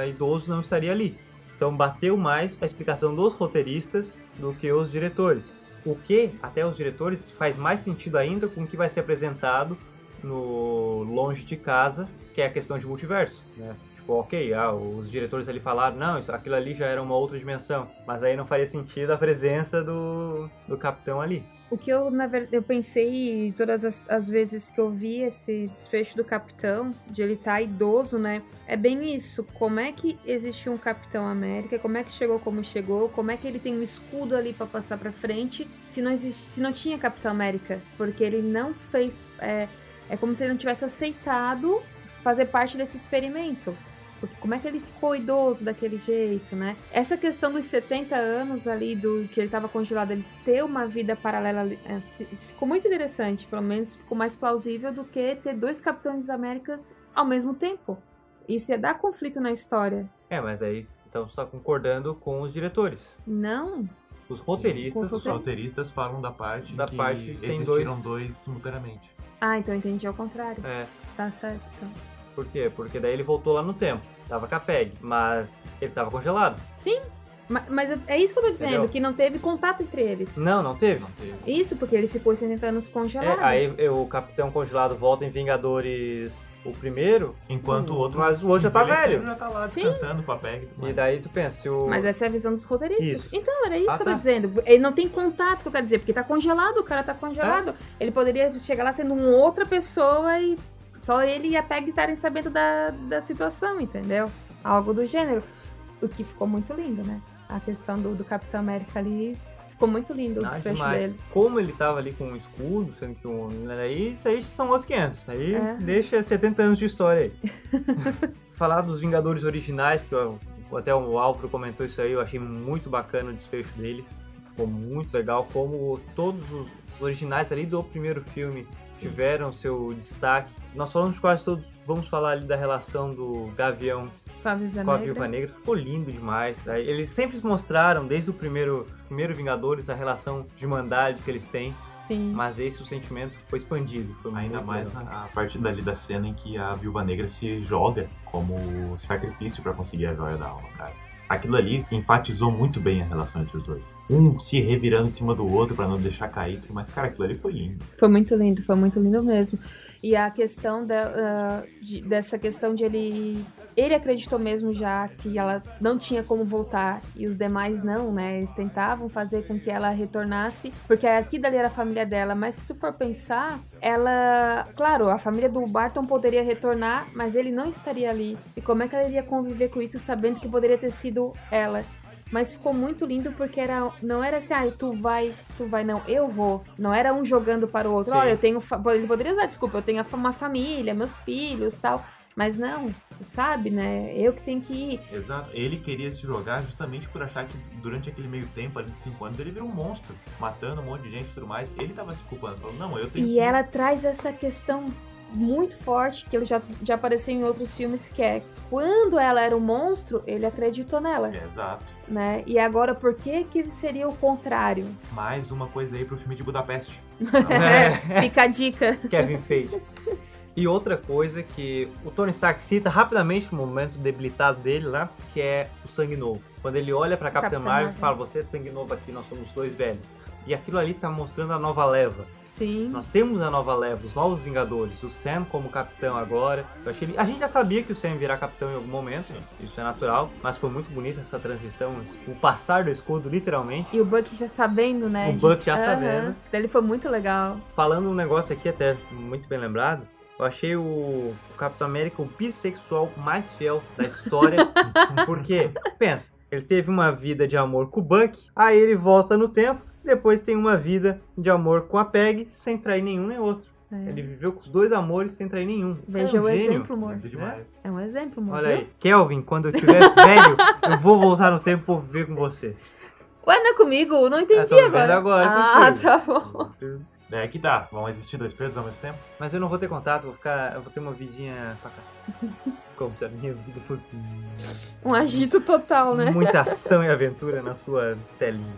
idoso não estaria ali. Então bateu mais a explicação dos roteiristas do que os diretores. O que, até os diretores, faz mais sentido ainda com o que vai ser apresentado no Longe de Casa, que é a questão de multiverso, né? Tipo, ok, ah, os diretores ali falaram, não, isso, aquilo ali já era uma outra dimensão. Mas aí não faria sentido a presença do, do capitão ali. O que eu, na verdade, eu pensei todas as, as vezes que eu vi esse desfecho do Capitão, de ele estar idoso, né? É bem isso. Como é que existe um Capitão América? Como é que chegou como chegou? Como é que ele tem um escudo ali pra passar pra frente? Se não existe, se não tinha Capitão América, porque ele não fez, é, é como se ele não tivesse aceitado fazer parte desse experimento. Porque como é que ele ficou idoso daquele jeito, né? Essa questão dos 70 anos ali, do que ele tava congelado, ele ter uma vida paralela, é, ficou muito interessante. Pelo menos ficou mais plausível do que ter dois Capitães Américas ao mesmo tempo. Isso ia dar conflito na história. É, mas aí então você está concordando com os diretores. Não. Os roteiristas Os roteiristas falam da parte Da que parte que tem existiram dois- dois... simultaneamente. Ah, então eu entendi ao contrário. É, Tá certo, então. por quê? Porque daí ele voltou lá no tempo. Tava com a Peg, mas ele tava congelado. Sim. Ma- Mas, eu- é isso que eu tô dizendo, Entendeu? que não teve contato entre eles. Não, não teve. Não teve. Isso, porque ele ficou 70 anos congelado. É, aí é, o Capitão Congelado volta em Vingadores o primeiro, Enquanto o outro... mas o outro já tá velho. já tá lá Sim. descansando com a PEG. e E daí tu pensa, se o... Mas essa é a visão dos roteiristas. Isso. Então, era isso Ah, que eu tá. tô dizendo. Ele não tem contato, que eu quero dizer, porque tá congelado, o cara tá congelado. É. Ele poderia chegar lá sendo uma outra pessoa e só ele e a Peg estarem sabendo da, da situação, entendeu? Algo do gênero. O que ficou muito lindo, né? A questão do, do Capitão América ali. Ficou muito lindo o Ah, desfecho demais. dele. Como ele tava ali com um escudo, sendo que um. Aí, isso aí são os 500. Aí É. deixa 70 anos de história aí. Falar dos Vingadores originais, que eu- até o Álvaro comentou isso aí, eu achei muito bacana o desfecho deles. Ficou muito legal, como todos os os originais ali do primeiro filme tiveram seu destaque. Nós falamos quase todos, vamos falar ali da relação do Gavião Com a Viúva com a Negra. Viúva Negra. Ficou lindo demais. Eles sempre mostraram, desde o primeiro, primeiro Vingadores, a relação de mandade que eles têm. Sim. Mas esse o sentimento foi expandido. Foi Ainda muito mais legal. na, a partir dali da cena em que a Viúva Negra se joga como sacrifício pra conseguir a joia da alma, cara. Aquilo ali enfatizou muito bem a relação entre os dois. Um se revirando em cima do outro pra não deixar cair, mas cara, aquilo ali foi lindo. Foi muito lindo, foi muito lindo mesmo. E a questão ah, de- dessa questão de ele. Ele acreditou mesmo já que ela não tinha como voltar e os demais não, né? Eles tentavam fazer com que ela retornasse, porque aqui dali era a família dela. Mas se tu for pensar, ela. Claro, a família do Barton poderia retornar, mas ele não estaria ali. E como é que ela iria conviver com isso sabendo que poderia ter sido ela? Mas ficou muito lindo porque era, não era assim, ah, tu vai, tu vai, não, eu vou. Não era um jogando para o outro. Sim. Olha, eu tenho. Ele poderia usar, desculpa, eu tenho uma família, meus filhos tal. Mas não, tu sabe, né? Eu que tenho que ir. Exato. Ele queria se jogar justamente por achar que durante aquele meio tempo, ali de 5 anos, ele virou um monstro, matando um monte de gente e tudo mais. Ele tava se culpando, falando, não, eu tenho E que... ela traz essa questão muito forte que ele já, já apareceu em outros filmes, que é quando ela era um monstro, ele acreditou nela, É, Exato. né? E agora, por que que seria o contrário? Mais uma coisa aí pro filme de Budapeste. É. Fica a dica. Kevin Feige. E outra coisa que o Tony Stark cita rapidamente no momento debilitado dele lá, que é o sangue novo. Quando ele olha pra Capitã Marvel e fala, você é sangue novo aqui, nós somos dois velhos. E aquilo ali tá mostrando a nova leva. Sim. Nós temos a nova leva, os novos Vingadores, o Sam como capitão agora. Eu achei ele- A gente já sabia que o Sam virar capitão em algum momento, isso é natural, mas foi muito bonita essa transição, o passar do escudo, literalmente. E o Buck já sabendo, né? O Buck já Aham. sabendo. Ele foi muito legal. Falando um negócio aqui até muito bem lembrado, eu achei o, o Capitão América o bissexual mais fiel da história. porque, pensa, ele teve uma vida de amor com o Buck, aí ele volta no tempo, depois tem uma vida de amor com a Peg, sem trair nenhum nem outro. É. Ele viveu com os dois amores sem trair nenhum. Veja é um o gênio. exemplo, amor. É um exemplo, amor. Olha aí, Kelvin, quando eu tiver velho, eu vou voltar no tempo e vou viver com você. Ué, não é comigo? Não entendi tô vendo agora. agora ah, tá bom. É que tá, vão existir dois Pedros ao mesmo tempo? Mas eu não vou ter contato, vou ficar. Eu vou ter uma vidinha pra cá. Como se a minha vida fosse Um agito total, né? muita ação e aventura na sua telinha.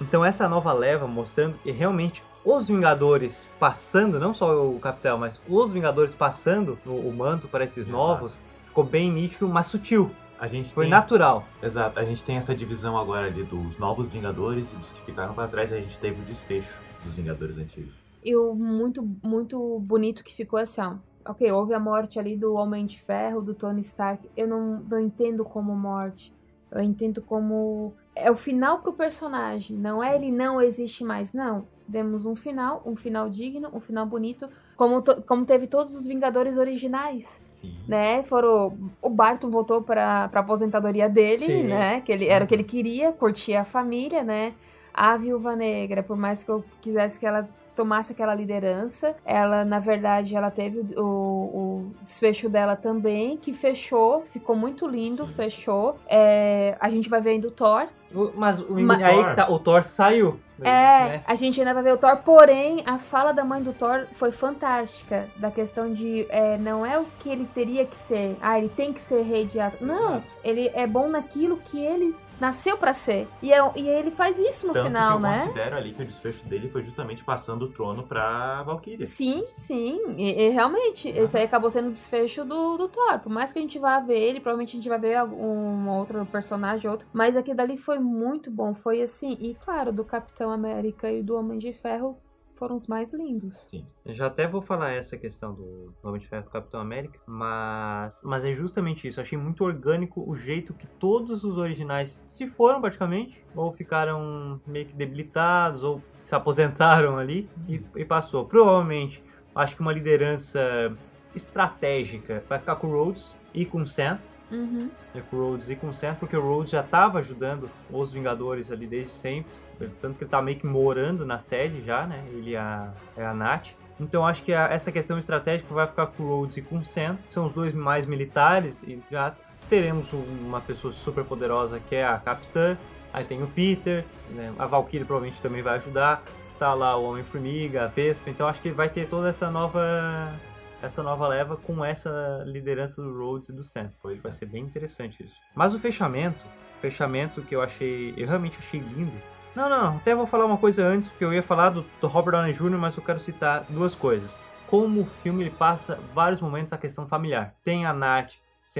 Então essa nova leva mostrando que realmente os Vingadores passando, não só o Capitão, mas os Vingadores passando o, o manto para esses Exato. novos, ficou bem nítido, mas sutil. A gente Foi tem... natural. Exato, a gente tem essa divisão agora ali dos novos Vingadores e dos que ficaram pra trás, a gente teve o desfecho dos Vingadores antigos. E o muito, muito bonito que ficou assim, ó. Ok, houve a morte ali do Homem de Ferro, do Tony Stark. Eu não, não entendo como morte. Eu entendo como. É o final pro personagem. Não é ele não existe mais. Não. Demos um final, um final digno, um final bonito. Como, como teve todos os Vingadores originais. Sim. né? Foram o Barton voltou para para aposentadoria dele, Sim. né? Que ele era o que ele queria, curtia a família, né? A Viúva Negra, por mais que eu quisesse que ela tomasse aquela liderança, ela na verdade ela teve o, o- desfecho dela também, que fechou, ficou muito lindo, Sim. fechou. É, a gente vai vendo o Thor, O- Mas o, Ma- aí que tá, o Thor saiu. é, né? a gente ainda vai ver o Thor, porém, a fala da mãe do Thor foi fantástica. Da questão de é, não é o que ele teria que ser. Ah, ele tem que ser rei de Asgard. Não, ele é bom naquilo que ele nasceu pra ser. E, é, e ele faz isso no Tanto final, que eu né? considero ali que o desfecho dele foi justamente passando o trono pra Valkyria. Sim, sim, e, e realmente, esse aí acabou sendo o desfecho do, do Thor. Por mais que a gente vá ver ele, provavelmente a gente vai ver algum outro personagem, outro. Mas aquele dali foi muito bom. Foi assim, e claro, do Capitão América e do Homem de Ferro foram os mais lindos. Sim. Eu já até vou falar essa questão do Homem de Ferro do Capitão América, mas, mas é justamente isso. Eu achei muito orgânico o jeito que todos os originais se foram praticamente, ou ficaram meio que debilitados, ou se aposentaram ali e, e passou. Provavelmente, acho que uma liderança estratégica vai ficar com o Rhodes e com o Sam. Uhum. né, com o Rhodes e com o Sam, porque o Rhodes já estava ajudando os Vingadores ali desde sempre. Tanto que ele tá meio que morando na sede já, né? Ele e a, é a Nath. Então acho que a- essa questão estratégica vai ficar com o Rhodes e com o Sam. São os dois mais militares, entre aspas. Teremos um- uma pessoa super poderosa que é a Capitã. Aí tem o Peter, né? a Valkyrie provavelmente também vai ajudar. Tá lá o Homem-Formiga, a Vespa. Então acho que vai ter toda essa nova essa nova leva com essa liderança do Rhodes e do Sam. Pois vai ser bem interessante isso. Mas o fechamento, fechamento que eu achei, eu realmente achei lindo. Não, não, até vou falar uma coisa antes, porque eu ia falar do, do Robert Downey Jr., mas eu quero citar duas coisas. Como o filme ele passa vários momentos a questão familiar. Tem a Nath,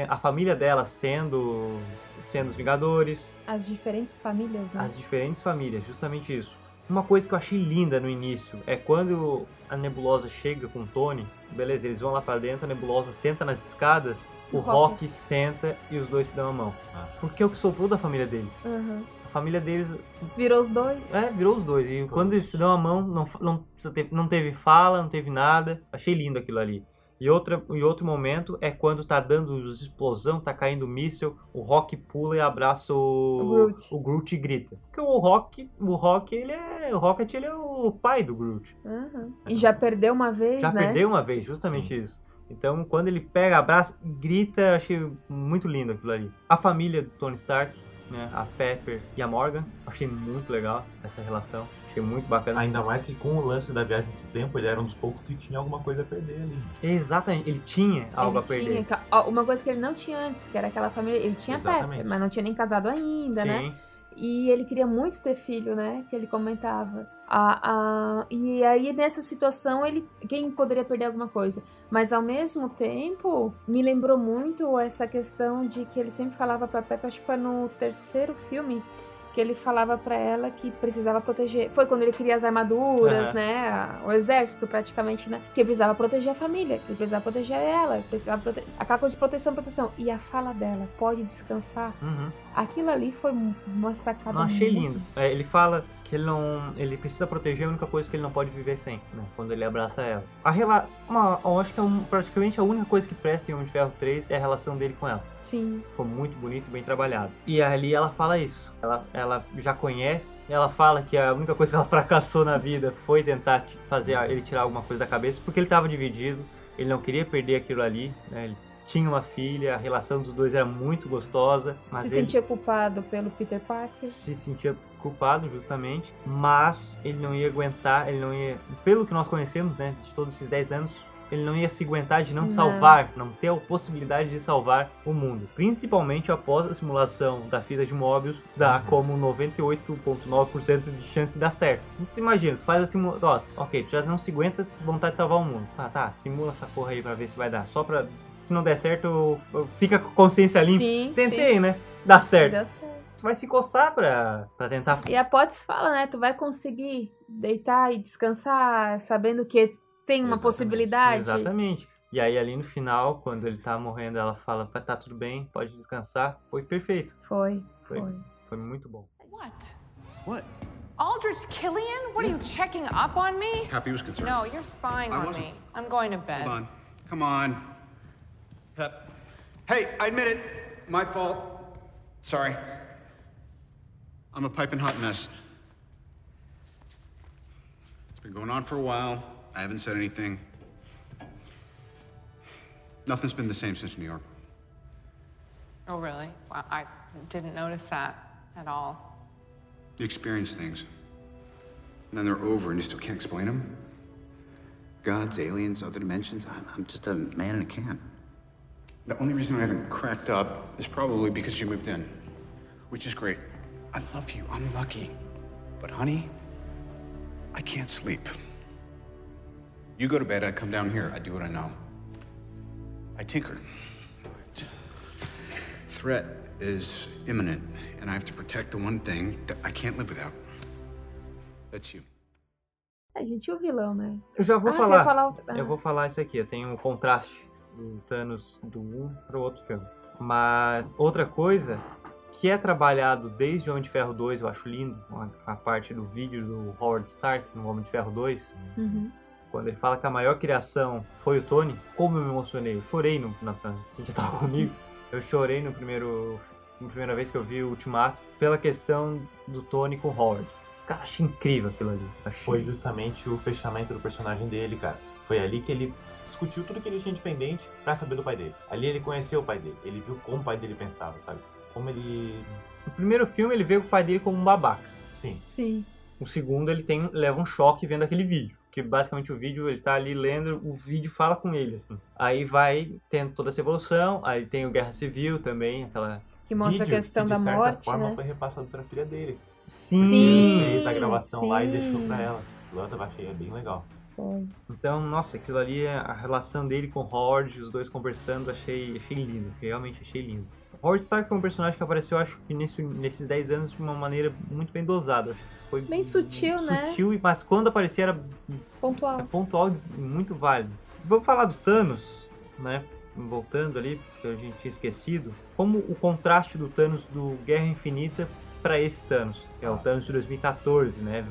a família dela sendo sendo os Vingadores, As diferentes famílias, né? as diferentes famílias, justamente isso. Uma coisa que eu achei linda no início é quando a Nebulosa chega com o Tony, beleza, eles vão lá pra dentro, a Nebulosa senta nas escadas, o O Rock senta e os dois se dão a mão. Ah. Porque é o que sobrou da família deles. Uhum. A família deles Virou os dois. é, virou os dois. E quando eles se dão a mão, não, não, não teve fala, não teve nada. Achei lindo aquilo ali. E, outra, e outro momento é quando tá dando explosão, tá caindo míssil, o Rock pula e abraça o, O Groot. o Groot e grita. Porque o Rock, o Rock, ele é. O Rocket ele é o pai do Groot. Uhum. E já perdeu uma vez, Já né? perdeu uma vez, justamente isso. Então, quando ele pega, abraça e grita, achei muito lindo aquilo ali. A família do Tony Stark, né? A Pepper e a Morgan, achei muito legal essa relação. Achei muito bacana. Ainda mais que com o lance da viagem do tempo, ele era um dos poucos que tinha alguma coisa a perder ali. Exatamente, ele tinha algo ele a perder. tinha uma coisa que ele não tinha antes, que era aquela família. Ele tinha Exatamente. Pepper, mas não tinha nem casado ainda, né? E ele queria muito ter filho, né? Que ele comentava. A, a, e aí, nessa situação, ele. Quem poderia perder alguma coisa? Mas ao mesmo tempo, me lembrou muito essa questão de que ele sempre falava pra Peppa, acho que foi no terceiro filme. Que ele falava pra ela que precisava proteger. Foi quando ele cria as armaduras, Aham. né? O exército, praticamente, né? Que precisava proteger a família, que ele precisava proteger ela, precisava proteger. Aquela coisa de proteção, proteção. E a fala dela, pode descansar. uhum. Aquilo ali foi uma sacada. Não achei muito- lindo. É, ele fala que ele não. Ele precisa proteger a única coisa que ele não pode viver sem, né? Quando ele abraça ela. A rela... uma, eu acho que é um- praticamente a única coisa que presta em Homem de Ferro 3 é a relação dele com ela. Sim. Foi muito bonito e bem trabalhado. E ali ela fala isso. Ela, ela já conhece. Ela fala que a única coisa que ela fracassou na vida foi tentar fazer ele tirar alguma coisa da cabeça, porque ele estava dividido. Ele não queria perder aquilo ali. Né? Ele tinha uma filha, a relação dos dois era muito gostosa. Mas Se ele sentia culpado pelo Peter Parker. se sentia culpado justamente, mas ele não ia aguentar, ele não ia, pelo que nós conhecemos, né, de todos esses 10 anos, ele não ia se aguentar de não, Não. salvar, não ter a possibilidade de salvar o mundo. Principalmente após a simulação da fita de Mobius dá como 98,9% de chance de dar certo. Então imagina, tu faz a simulação, ó, ok, tu já não se aguenta vontade de salvar o mundo. Tá, tá, simula essa porra aí pra ver se vai dar. Só pra, se não der certo, fica com a consciência limpa. Sim, Tentei, sim. né? Dá certo Deu certo. tu vai se coçar pra, pra tentar. E a Potts fala, né? Tu vai conseguir deitar e descansar sabendo que tem uma Exatamente, possibilidade. Exatamente. E aí ali no final, quando ele tá morrendo, ela fala, "Vai, tá tudo bem, pode descansar. Foi perfeito. Foi, Foi, foi. foi muito bom. What? What? Aldrich Killian? What are you checking up on me? Happy was concerned. No, you're spying I on wasn't. me. I'm going to bed. Hold on. Come on. Pep. Hey, I admit it. My fault. Sorry. I'm a piping hot mess. It's been going on for a while. I haven't said anything. Nothing's been the same since New York. Oh, really? Wow, I didn't notice that at all. You experience things. And then they're over and you still can't explain them? Gods, aliens, other dimensions? I'm, I'm just a man in a can. The only reason I haven't cracked up is probably because you moved in. Which is great. I love you. I'm lucky. But, honey, I can't sleep. You go to bed, I come down here, I do what I know. I tinker. Threat is imminent, and I have to protect the one thing that I can't live without. That's you. A gente, o vilão, né? Eu já vou Ah, tu ia falar. falar ah. Eu vou falar isso aqui. Eu tenho um contraste do Thanos do um pro outro filme. Mas outra coisa que é trabalhado desde o Homem de Ferro 2, eu acho lindo, a, a parte do vídeo do Howard Stark no Homem de Ferro 2, Uhum. quando ele fala que a maior criação foi o Tony, como eu me emocionei. Eu chorei no. Na, na, Cintia tava comigo. Eu chorei no primeiro. Na primeira vez que eu vi o Ultimato, pela questão do Tony com o Howard. Cara, achei incrível aquilo ali. Achei. Foi justamente o fechamento do personagem dele, cara. Foi ali que ele discutiu tudo que ele tinha de pendente pra saber do pai dele. Ali ele conheceu o pai dele. Ele viu como o pai dele pensava, sabe? Como ele. No primeiro filme ele vê o pai dele como um babaca. Sim. Sim. O segundo ele tem leva um choque vendo aquele vídeo. Que Porque basicamente o vídeo, ele tá ali lendo, o vídeo fala com ele, assim. Aí vai tendo toda essa evolução, aí tem o Guerra Civil também, aquela... Que mostra Vídeo a questão que, da de certa morte, forma né? foi repassado pra filha dele. Sim! Sim. Fez a gravação lá e sim. deixou pra ela. Eu achei bem legal. Foi. Então, nossa, aquilo ali, a relação dele com o Howard, os dois conversando, achei, achei lindo. Realmente achei lindo. Howard Stark foi um personagem que apareceu, acho que nesse, nesses 10 anos, de uma maneira muito bem dosada. Acho que foi Bem sutil, né? Sutil, mas quando aparecia era Pontual. é pontual e muito válido. Vamos falar do Thanos, né? Voltando ali, que a gente tinha esquecido. Como o contraste do Thanos do Guerra Infinita para esse Thanos, que é o Thanos de 2014, né?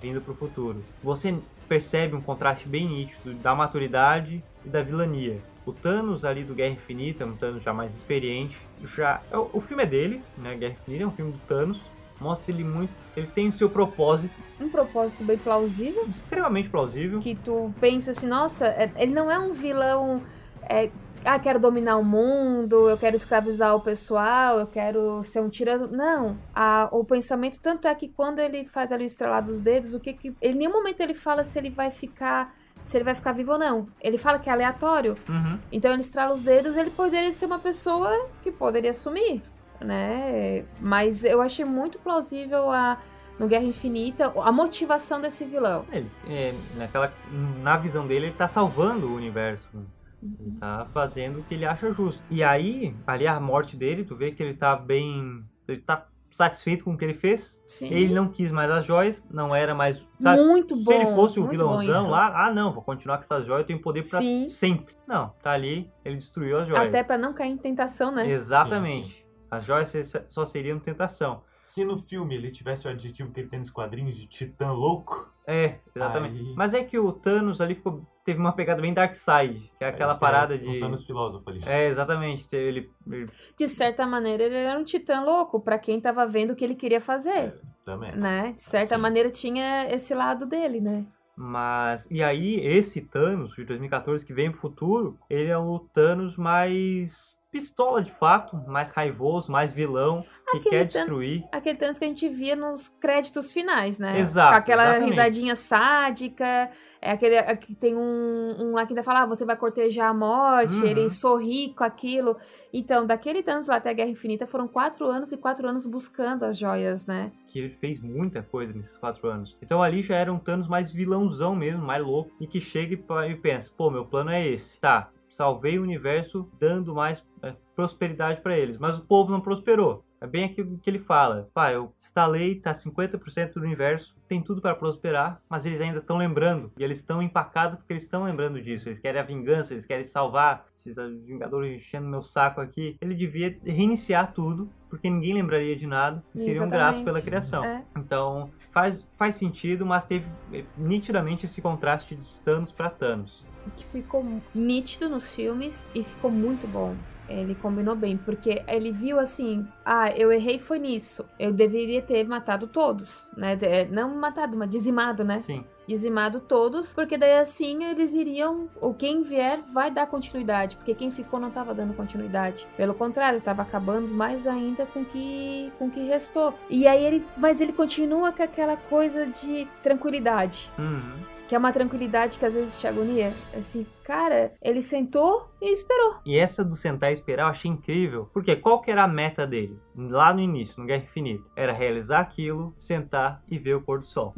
Vindo pro futuro. Você percebe um contraste bem nítido da maturidade e da vilania. O Thanos ali do Guerra Infinita, um Thanos já mais experiente, já é o o filme é dele, né? Guerra Infinita é um filme do Thanos. Mostra ele muito, ele tem o seu propósito Um propósito bem plausível. extremamente plausível. Que tu pensa assim, nossa, é- ele não é um vilão. É, ah, quero dominar o mundo, eu quero escravizar o pessoal, eu quero ser um tirano. Não. A, o pensamento, tanto é que quando ele faz ali o estrelar dos dedos, o que que. Ele, em nenhum momento ele fala se ele vai ficar. Se ele vai ficar vivo ou não. Ele fala que é aleatório. Uhum. Então ele estrala os dedos, ele poderia ser uma pessoa que poderia sumir, né? Mas eu achei muito plausível a no Guerra Infinita a motivação desse vilão. Ele, é, naquela, na visão dele, ele tá salvando o universo. Ele tá fazendo o que ele acha justo. E aí, ali a morte dele, tu vê que ele tá bem. Ele tá satisfeito com o que ele fez. Sim. Ele não quis mais as joias, não era mais. Sabe? muito bom. Se ele fosse o vilãozão lá, ah não, vou continuar com essas joias, eu tenho poder pra Sim. sempre. Não, tá ali, ele destruiu as joias. Até pra não cair em tentação, né? Exatamente. As joias só seriam tentação. Se no filme ele tivesse o adjetivo que ele tem nos quadrinhos de titã louco, É, exatamente. Aí- Mas é que o Thanos ali ficou, teve uma pegada bem Dark Side, que é aquela parada um de. Thanos filósofo ali. É, exatamente. Ele, ele- De certa maneira, ele era um titã louco pra quem tava vendo o que ele queria fazer, Também. né? De certa Sim. maneira, tinha esse lado dele, né? Mas. E aí, esse Thanos de 2014 que vem pro futuro, ele é o Thanos mais pistola de fato, mais raivoso, mais vilão, que Aquele quer destruir. Aquele Thanos que a gente via nos créditos finais, né? Exato, Com aquela exatamente. risadinha sádica. É aquele é que tem um, um lá que ainda fala, ah, você vai cortejar a morte, Uhum. ele sorri com aquilo. Então, daquele Thanos lá até a Guerra Infinita foram quatro anos e quatro anos buscando as joias, né? Que ele fez muita coisa nesses quatro anos. Então ali já era um Thanos mais vilãozão mesmo, mais louco. E que chega e pensa: pô, meu plano é esse. Tá, salvei o universo dando mais é, prosperidade pra eles. Mas o povo não prosperou. É bem aquilo que ele fala. Pá, eu instalei, tá 50% do universo, tem tudo para prosperar, mas eles ainda estão lembrando. E eles estão empacados porque eles estão lembrando disso. Eles querem a vingança, eles querem salvar. Esses Vingadores enchendo meu saco aqui. Ele devia reiniciar tudo, porque ninguém lembraria de nada e seriam Exatamente. gratos pela criação. É. Então faz, faz sentido, mas teve eh, nitidamente esse contraste de Thanos para Thanos. Que ficou nítido nos filmes e ficou muito bom. Ele combinou bem, porque ele viu assim: ah, eu errei foi nisso. Eu deveria ter matado todos, né? É, Não matado, mas dizimado, né? Sim, Dizimado todos, porque daí assim eles iriam. Ou quem vier vai dar continuidade, porque quem ficou não tava dando continuidade. Pelo contrário, tava acabando mais ainda com que, com que restou. E aí ele. Mas ele continua com aquela coisa de tranquilidade. Uhum. Que é uma tranquilidade que às vezes te agonia. Assim, cara, ele sentou e esperou. E essa do sentar e esperar eu achei incrível. Porque qual que era a meta dele? Lá no início, no Guerra Infinita. Era realizar aquilo, sentar e ver o pôr do sol.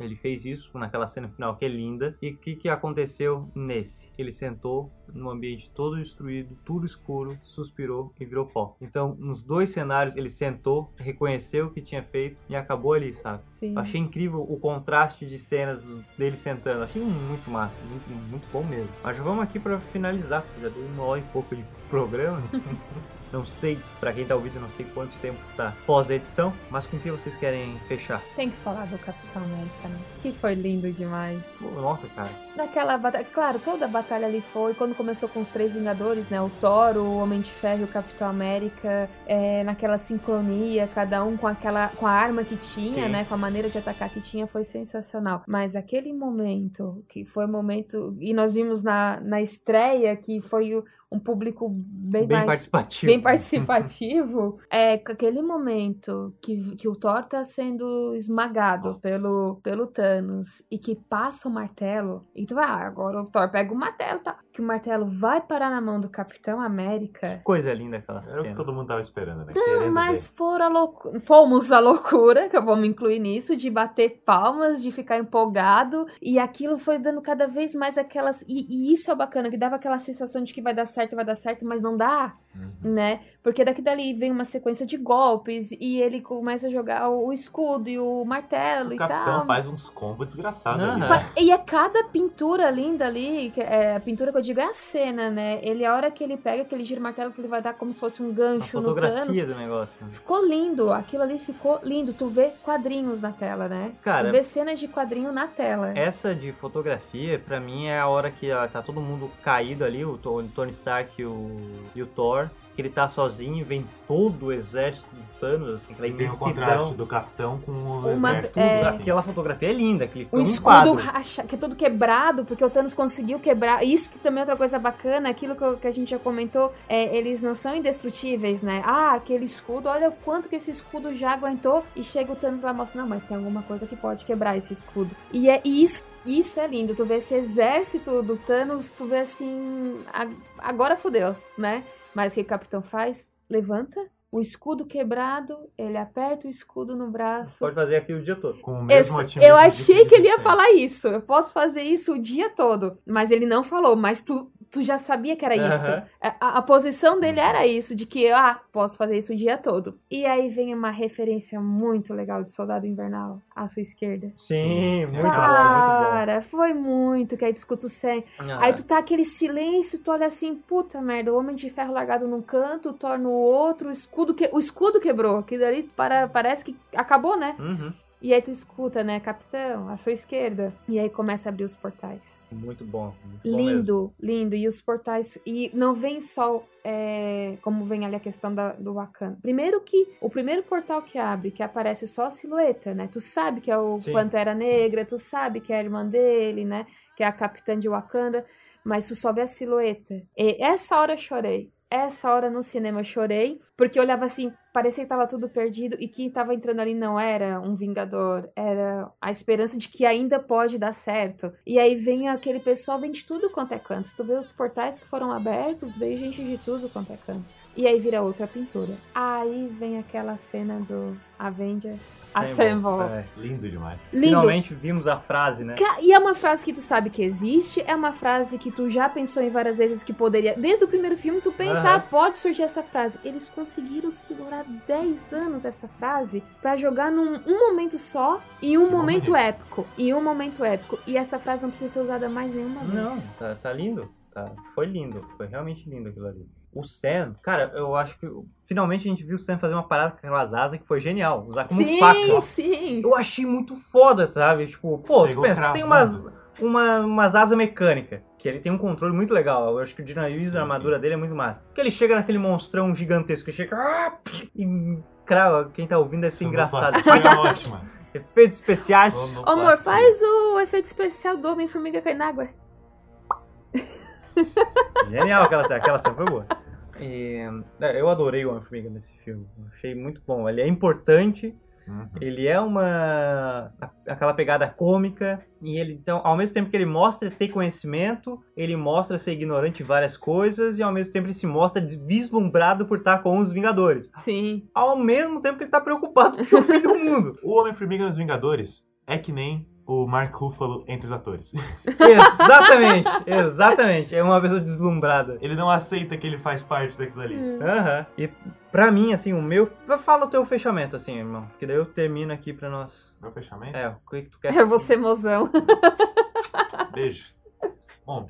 Ele fez isso naquela cena final que é linda. E o que, que aconteceu nesse? Ele sentou num ambiente todo destruído, tudo escuro, suspirou e virou pó. Então, nos dois cenários, ele sentou, reconheceu o que tinha feito e acabou ali, sabe? Sim. Eu achei incrível o contraste de cenas dele sentando. Achei muito massa, muito, muito bom mesmo. Mas vamos aqui pra finalizar, já deu uma hora e pouco de programa. não sei, pra quem tá ouvindo, não sei quanto tempo tá pós-edição, mas com o que vocês querem fechar? Tem que falar do Capitão América, né? Que foi lindo demais. Nossa, cara. Naquela batalha. Claro, toda a batalha ali foi. Quando começou com os três Vingadores, né? O Thor, o Homem de Ferro e o Capitão América. é, naquela sincronia, cada um com aquela. com a arma que tinha, Sim. né? Com a maneira de atacar que tinha, foi sensacional. Mas aquele momento, que foi o momento. E nós vimos na, na estreia que foi o- um público bem, Bem mais participativo. bem participativo, é aquele momento que, que o Thor tá sendo esmagado Nossa. pelo, pelo Thanos e que passa o martelo, e tu vai, ah, agora o Thor pega o martelo, tá? Que o martelo vai parar na mão do Capitão América. Coisa linda aquela Era o que cena. todo mundo tava esperando, né? Não, mas a loucu- fomos a loucura, que eu vou me incluir nisso, de bater palmas, de ficar empolgado, e aquilo foi dando cada vez mais aquelas. E, e isso é bacana, que dava aquela sensação de que vai dar certo, vai dar certo, mas não dá, Uhum. né? Porque daqui dali vem uma sequência de golpes, e ele começa a jogar o escudo e o martelo O e capitão tal. faz uns combos desgraçados Aham. ali. né? E é cada pintura linda ali, é, a pintura que eu digo é a cena, né? Ele, a hora que ele pega aquele giro martelo, que ele vai dar como se fosse um A gancho no Thanos. fotografia do negócio. Ficou lindo, aquilo ali ficou lindo. Tu vê quadrinhos na tela, né? Cara- tu vê cenas de quadrinho na tela. Essa de fotografia, pra mim, é a hora que ó, tá todo mundo caído ali, o Tony Stark e o, e o Thor, que ele tá sozinho, e vem todo o exército do Thanos, assim, aquela E tem o contraste do capitão com o Uma- exército. é- assim. Aquela fotografia é linda, aquele O um escudo racha, que é todo quebrado, porque o Thanos conseguiu quebrar. Isso que também é outra coisa bacana, aquilo que, que a gente já comentou, é, eles não são indestrutíveis, né? Ah, aquele escudo, olha o quanto que esse escudo já aguentou. E chega o Thanos lá e mostra, não, mas tem alguma coisa que pode quebrar esse escudo. E é e isso, isso é lindo, tu vê esse exército do Thanos, tu vê assim, a- agora fudeu, né? Mas o que o capitão faz? Levanta, o escudo quebrado, ele aperta o escudo no braço. Pode fazer aquilo o dia todo. Com o Esse- mesmo otimismo eu achei que ele ia falar isso. Eu posso fazer isso o dia todo. Mas ele não falou. Mas tu, tu já sabia que era isso. Aham. A, a- posição dele era isso, de que, ah, posso fazer isso o dia todo. E aí vem uma referência muito legal de Soldado Invernal, à sua esquerda. Sim, Sim, muito sim. bom, Cara, foi muito que aí discuto sem. Ah, Aí tu tá aquele silêncio, tu olha assim, puta merda, o Homem de Ferro largado num canto, o Thor no outro, o escudo, que... o escudo quebrou. Que dali para... parece que acabou, né? Uhum. E aí tu escuta, né, capitão, à sua esquerda. E aí começa a abrir os portais. Muito bom. Muito bom mesmo. Lindo, lindo. E os portais. E não vem só. é, como vem ali a questão da, do Wakanda. Primeiro que o primeiro portal que abre, que aparece só a silhueta, né? Tu sabe que é o Sim, Pantera Negra, tu sabe que é a irmã dele, né? Que é a capitã de Wakanda. Mas tu só vê a silhueta. E essa hora eu chorei. Essa hora no cinema eu chorei, porque eu olhava assim, parecia que tava tudo perdido e quem tava entrando ali não era um vingador, era a esperança de que ainda pode dar certo. E aí vem aquele pessoal, vem de tudo quanto é canto. Se tu vê os portais que foram abertos, veio gente de tudo quanto é canto. E aí vira outra pintura. Aí vem aquela cena do Avengers Assemble. É. Lindo demais. Lindo. Finalmente vimos a frase, né? E é uma frase que tu sabe que existe, é uma frase que tu já pensou em várias vezes que poderia. Desde o primeiro filme, tu pensa, ah, pode surgir essa frase. Eles conseguiram segurar 10 anos essa frase pra jogar num um momento só e um momento, momento. épico. E um momento épico. E essa frase não precisa ser usada mais nenhuma vez. Não, tá, tá lindo. Tá. Foi lindo. Foi realmente lindo aquilo ali. O Sam, cara, eu acho que finalmente a gente viu o Sam fazer uma parada com aquelas asas que foi genial. Usar como sim, faca. sim. Eu achei muito foda, sabe? Tipo, pô, tu Chegou pensa, tu tem umas, uma, umas asas mecânicas, que ele tem um controle muito legal. Eu acho que o Dinaviz, Sim, a armadura dele é muito massa. Porque ele chega naquele monstrão gigantesco, que chega ah, e crava. Quem tá ouvindo deve ser engraçado. Foi ótima. Efeitos especiais. Ô, amor, faz o efeito especial do Homem-Formiga cair na água. Genial aquela cena, aquela cena foi boa. E, é, eu adorei o Homem-Formiga nesse filme. Achei muito bom. Ele é importante, Uhum. ele é uma. aquela pegada cômica. E ele, então, ao mesmo tempo que ele mostra ter conhecimento, ele mostra ser ignorante em várias coisas, e ao mesmo tempo ele se mostra vislumbrado por estar com os Vingadores. Sim. Ao mesmo tempo que ele tá preocupado com o fim do mundo. O Homem-Formiga nos Vingadores é que nem o Mark Ruffalo entre os atores. exatamente, exatamente. É uma pessoa deslumbrada. Ele não aceita que ele faz parte daquilo ali. Aham. E pra mim, assim, o meu. Fala o teu fechamento, assim, irmão. Porque daí eu termino aqui pra nós. Meu fechamento? É, o que que tu quer? É você, mozão. Beijo. Bom,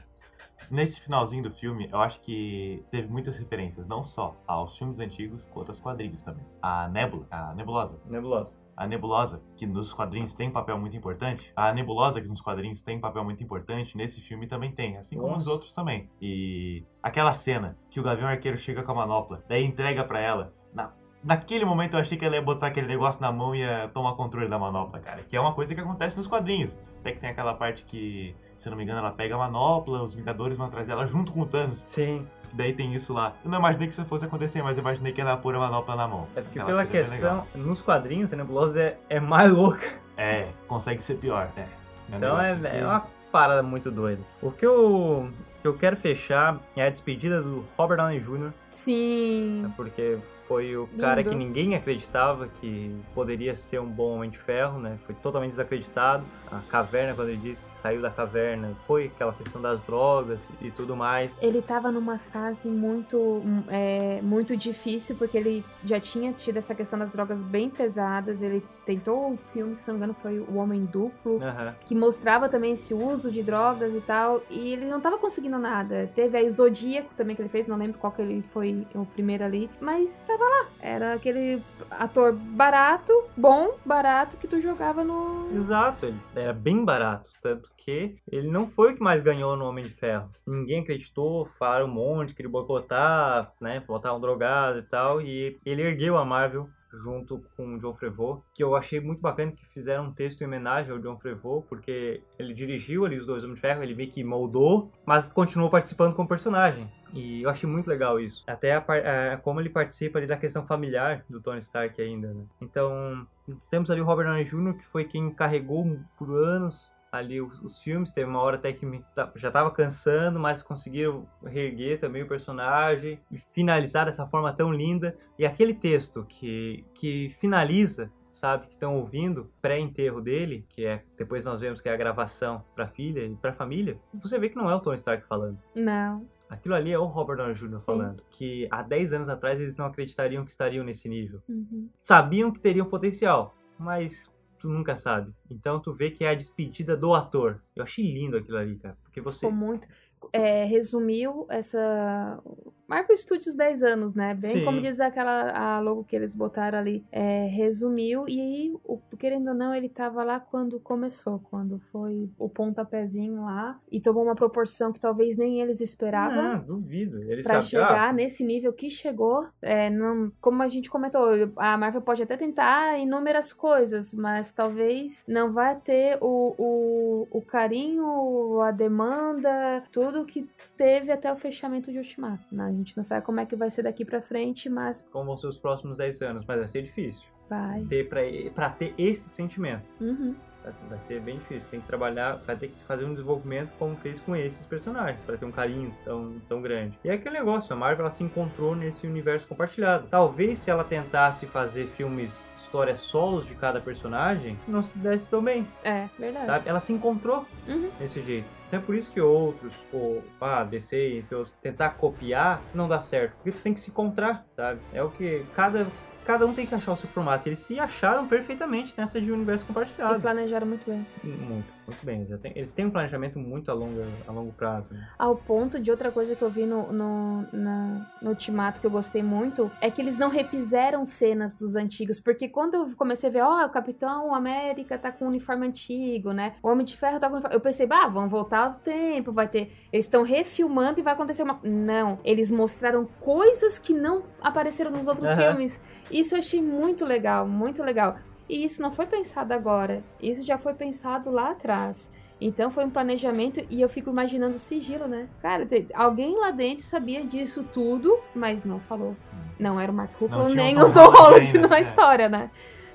nesse finalzinho do filme, eu acho que teve muitas referências, não só aos filmes antigos, quanto aos quadrinhos também. A Nebula, a Nebulosa. Nebulosa. A Nebulosa, que nos quadrinhos tem um papel muito importante, a Nebulosa, que nos quadrinhos tem um papel muito importante, nesse filme também tem, assim como nos Nossa. outros também. E aquela cena que o Gavião Arqueiro chega com a manopla, daí entrega pra ela, na naquele momento eu achei que ela ia botar aquele negócio na mão e ia tomar controle da manopla, cara. Que é uma coisa que acontece nos quadrinhos. Até que tem aquela parte que, se eu não me engano, ela pega a manopla, os Vingadores vão atrás dela junto com o Thanos. Sim. Daí tem isso lá. Eu não imaginei que isso fosse acontecer, mas eu imaginei que ela ia pôr a manopla na mão. É porque Ela pela questão, nos quadrinhos, a Nebulosa é, é mais louca. É, consegue ser pior, é. É Então é, negócio que- é uma parada muito doida. O que eu, que eu quero fechar é a despedida do Robert Downey Jr., Sim. porque foi o cara Lindo. que ninguém acreditava que poderia ser um bom Homem de Ferro, né? Foi totalmente desacreditado. A caverna, quando ele disse que saiu da caverna, foi aquela questão das drogas e tudo mais. Ele tava numa fase muito, é, muito difícil, porque ele já tinha tido essa questão das drogas bem pesadas. Ele tentou um filme, que se não me engano foi O Homem Duplo, Aham. que mostrava também esse uso de drogas e tal, e ele não tava conseguindo nada. Teve aí o Zodíaco também que ele fez, não lembro qual que ele foi o primeiro ali, mas tava lá. Era aquele ator barato, bom, barato, que tu jogava no... Exato, ele era bem barato, tanto que ele não foi o que mais ganhou no Homem de Ferro. Ninguém acreditou, falaram um monte, queria boicotar, né, botar um drogado e tal, e ele ergueu a Marvel junto com o John Favreau, que eu achei muito bacana que fizeram um texto em homenagem ao John Favreau, porque ele dirigiu ali os dois Homens de Ferro, ele meio que moldou, mas continuou participando como personagem. E eu achei muito legal isso. Até a a- como ele participa ali da questão familiar do Tony Stark ainda, né? Então, temos ali o Robert Downey Jr., que foi quem carregou por anos ali os, os filmes. Teve uma hora até que me, já tava cansando, mas conseguiram reerguer também o personagem e finalizar dessa forma tão linda. E aquele texto que, que finaliza, sabe, que estão ouvindo, pré-enterro dele, que é depois nós vemos que é a gravação pra filha e pra família, você vê que não é o Tony Stark falando. Não. Aquilo ali é o Robert Downey Jr. Sim. falando. Que há 10 anos atrás eles não acreditariam que estariam nesse nível. Uhum. Sabiam que teriam potencial, mas tu nunca sabe. Então tu vê que é a despedida do ator. Eu achei lindo aquilo ali, cara. Porque você. Ficou muito. É, resumiu essa. Marvel Studios 10 anos, né? Bem Sim. como diz aquela a logo que eles botaram ali. É, resumiu, e aí, o, querendo ou não, ele tava lá quando começou, quando foi o pontapézinho lá, e tomou uma proporção que talvez nem eles esperavam. Não, duvido. Eles Pra chegar ah, nesse nível que chegou, é, não, como a gente comentou, a Marvel pode até tentar inúmeras coisas, mas talvez não vai ter o, o, o carinho, a demanda, tudo que teve até o fechamento de Ultimato. né? A gente não sabe como é que vai ser daqui pra frente, mas como vão ser os próximos 10 anos, mas vai ser difícil. vai. Ter pra, pra ter esse sentimento. Uhum. Vai- ser bem difícil. Tem que trabalhar, vai ter que fazer um desenvolvimento como fez com esses personagens, para ter um carinho tão, tão grande. E é aquele negócio, a Marvel ela se encontrou nesse universo compartilhado. Talvez se ela tentasse fazer filmes, histórias solos de cada personagem, não se desse tão bem, É, verdade. sabe? Ela se encontrou Uhum. desse jeito. Então é por isso que outros, ou ah, DC, outros, tentar copiar, não dá certo. Porque tu tem que se encontrar, sabe? É o que cada... Cada um tem que achar o seu formato. Eles se acharam perfeitamente nessa de universo E compartilhado. planejaram muito bem. Muito, muito bem. Têm- eles têm um planejamento muito a longo, a longo prazo. né? Ao ponto de outra coisa que eu vi no, no, na- no Ultimato que eu gostei muito é que eles não refizeram cenas dos antigos. Porque quando eu comecei a ver, ó, o Capitão América tá com um uniforme antigo, né? O Homem de Ferro tá com uniforme. Eu pensei, ah, vão voltar ao tempo, vai ter. Eles estão refilmando e vai acontecer uma. Não. Eles mostraram coisas que não apareceram nos outros Aham. filmes. Isso eu achei muito legal, muito legal. E isso não foi pensado agora. Isso já foi pensado lá atrás. Então foi um planejamento e eu fico imaginando o sigilo, né? Cara, alguém lá dentro sabia disso tudo, mas não falou. Não era o Mark Ruffalo nem o Tom Holland ainda, na é. história, né?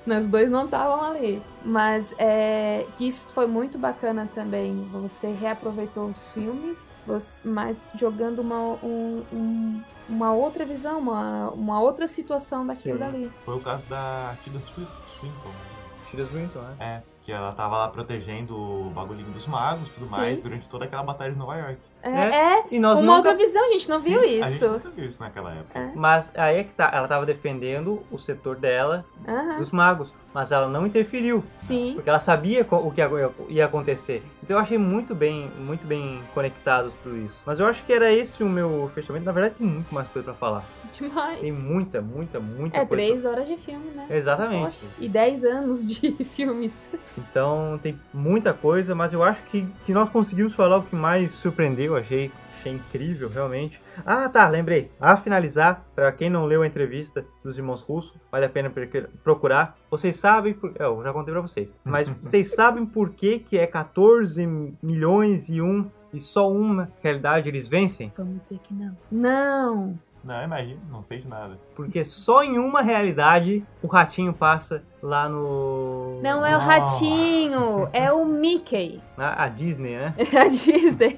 Nós dois não estavam ali. Mas é, que isso foi muito bacana também. Você reaproveitou os filmes, você- mas jogando uma, um- um- uma outra visão, uma, uma outra situação daquilo Sim. dali. Foi o caso da Tilda Swin- Swinton. Tilda Swinton, né? É, que ela tava lá protegendo o bagulhinho dos magos e tudo Sim. mais durante toda aquela batalha de Nova York. É, É, é E nós uma nunca- outra visão, a gente não viu Sim, A isso. gente nunca viu isso naquela época. É. Mas aí é que tá, ela tava defendendo o setor dela, dos magos, mas ela não interferiu, Sim. porque ela sabia o que ia- acontecer. Então eu achei muito bem, muito bem conectado tudo isso. Mas eu acho que era esse o meu fechamento. Na verdade tem muito mais coisa pra falar. Demais. Tem muita, muita, muita É coisa. três horas de filme, né? Exatamente. Poxa, E dez anos de filmes. Então tem muita coisa, mas eu acho que, que nós conseguimos falar o que mais surpreendeu eu achei, achei incrível, realmente. Ah, tá, lembrei. A finalizar, para quem não leu a entrevista dos irmãos Russo, vale a pena procurar. Vocês sabem, por... É, eu já contei pra vocês, mas vocês sabem por que que é 14 milhões e um e só uma realidade eles vencem? Vamos dizer que não. Não! Não, imagina, não sei de nada. Porque só em uma realidade o ratinho passa lá no. Não é o ratinho, é o Mickey. A, a Disney, né? a Disney.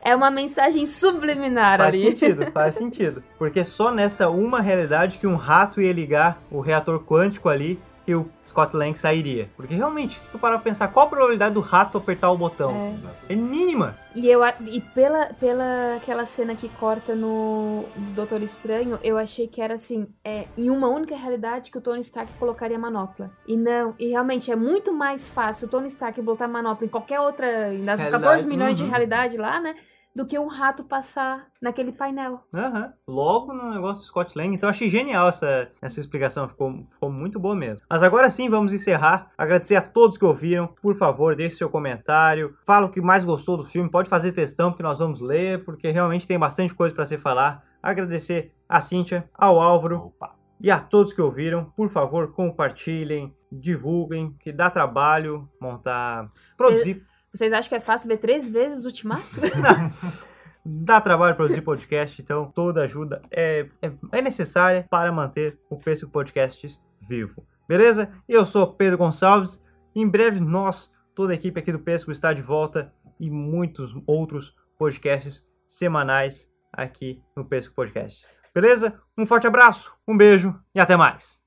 é uma mensagem subliminar faz ali. Faz sentido, faz sentido. Porque só nessa uma realidade que um rato ia ligar o reator quântico ali que o Scott Lang sairia. Porque realmente, se tu parar pra pensar, qual a probabilidade do rato apertar o botão? É, é mínima. E, eu, e pela, pela aquela cena que corta no do Doutor Estranho, eu achei que era assim, é, em uma única realidade que o Tony Stark colocaria a manopla. E não, e realmente é muito mais fácil o Tony Stark botar a manopla em qualquer outra, das 14 milhões uhum. de realidade lá, né? Do que um rato passar naquele painel. Uhum. Logo no negócio do Scott Lang. Então achei genial essa, essa explicação. Ficou, ficou muito boa mesmo. Mas agora sim, vamos encerrar. Agradecer a todos que ouviram. Por favor, deixe seu comentário. Fala o que mais gostou do filme. Pode fazer textão que nós vamos ler, porque realmente tem bastante coisa para se falar. Agradecer a Cíntia, ao Álvaro. Opa. E a todos que ouviram, por favor, compartilhem, divulguem, que dá trabalho montar, produzir. Vocês acham que é fácil ver três vezes o Ultimato? Dá trabalho produzir podcast, então toda ajuda é, é, é necessária para manter o Pesco Podcasts vivo. Beleza? Eu sou Pedro Gonçalves. Em breve, nós, toda a equipe aqui do Pesco, está de volta e muitos outros podcasts semanais aqui no Pesco Podcasts. Beleza? Um forte abraço, um beijo e até mais!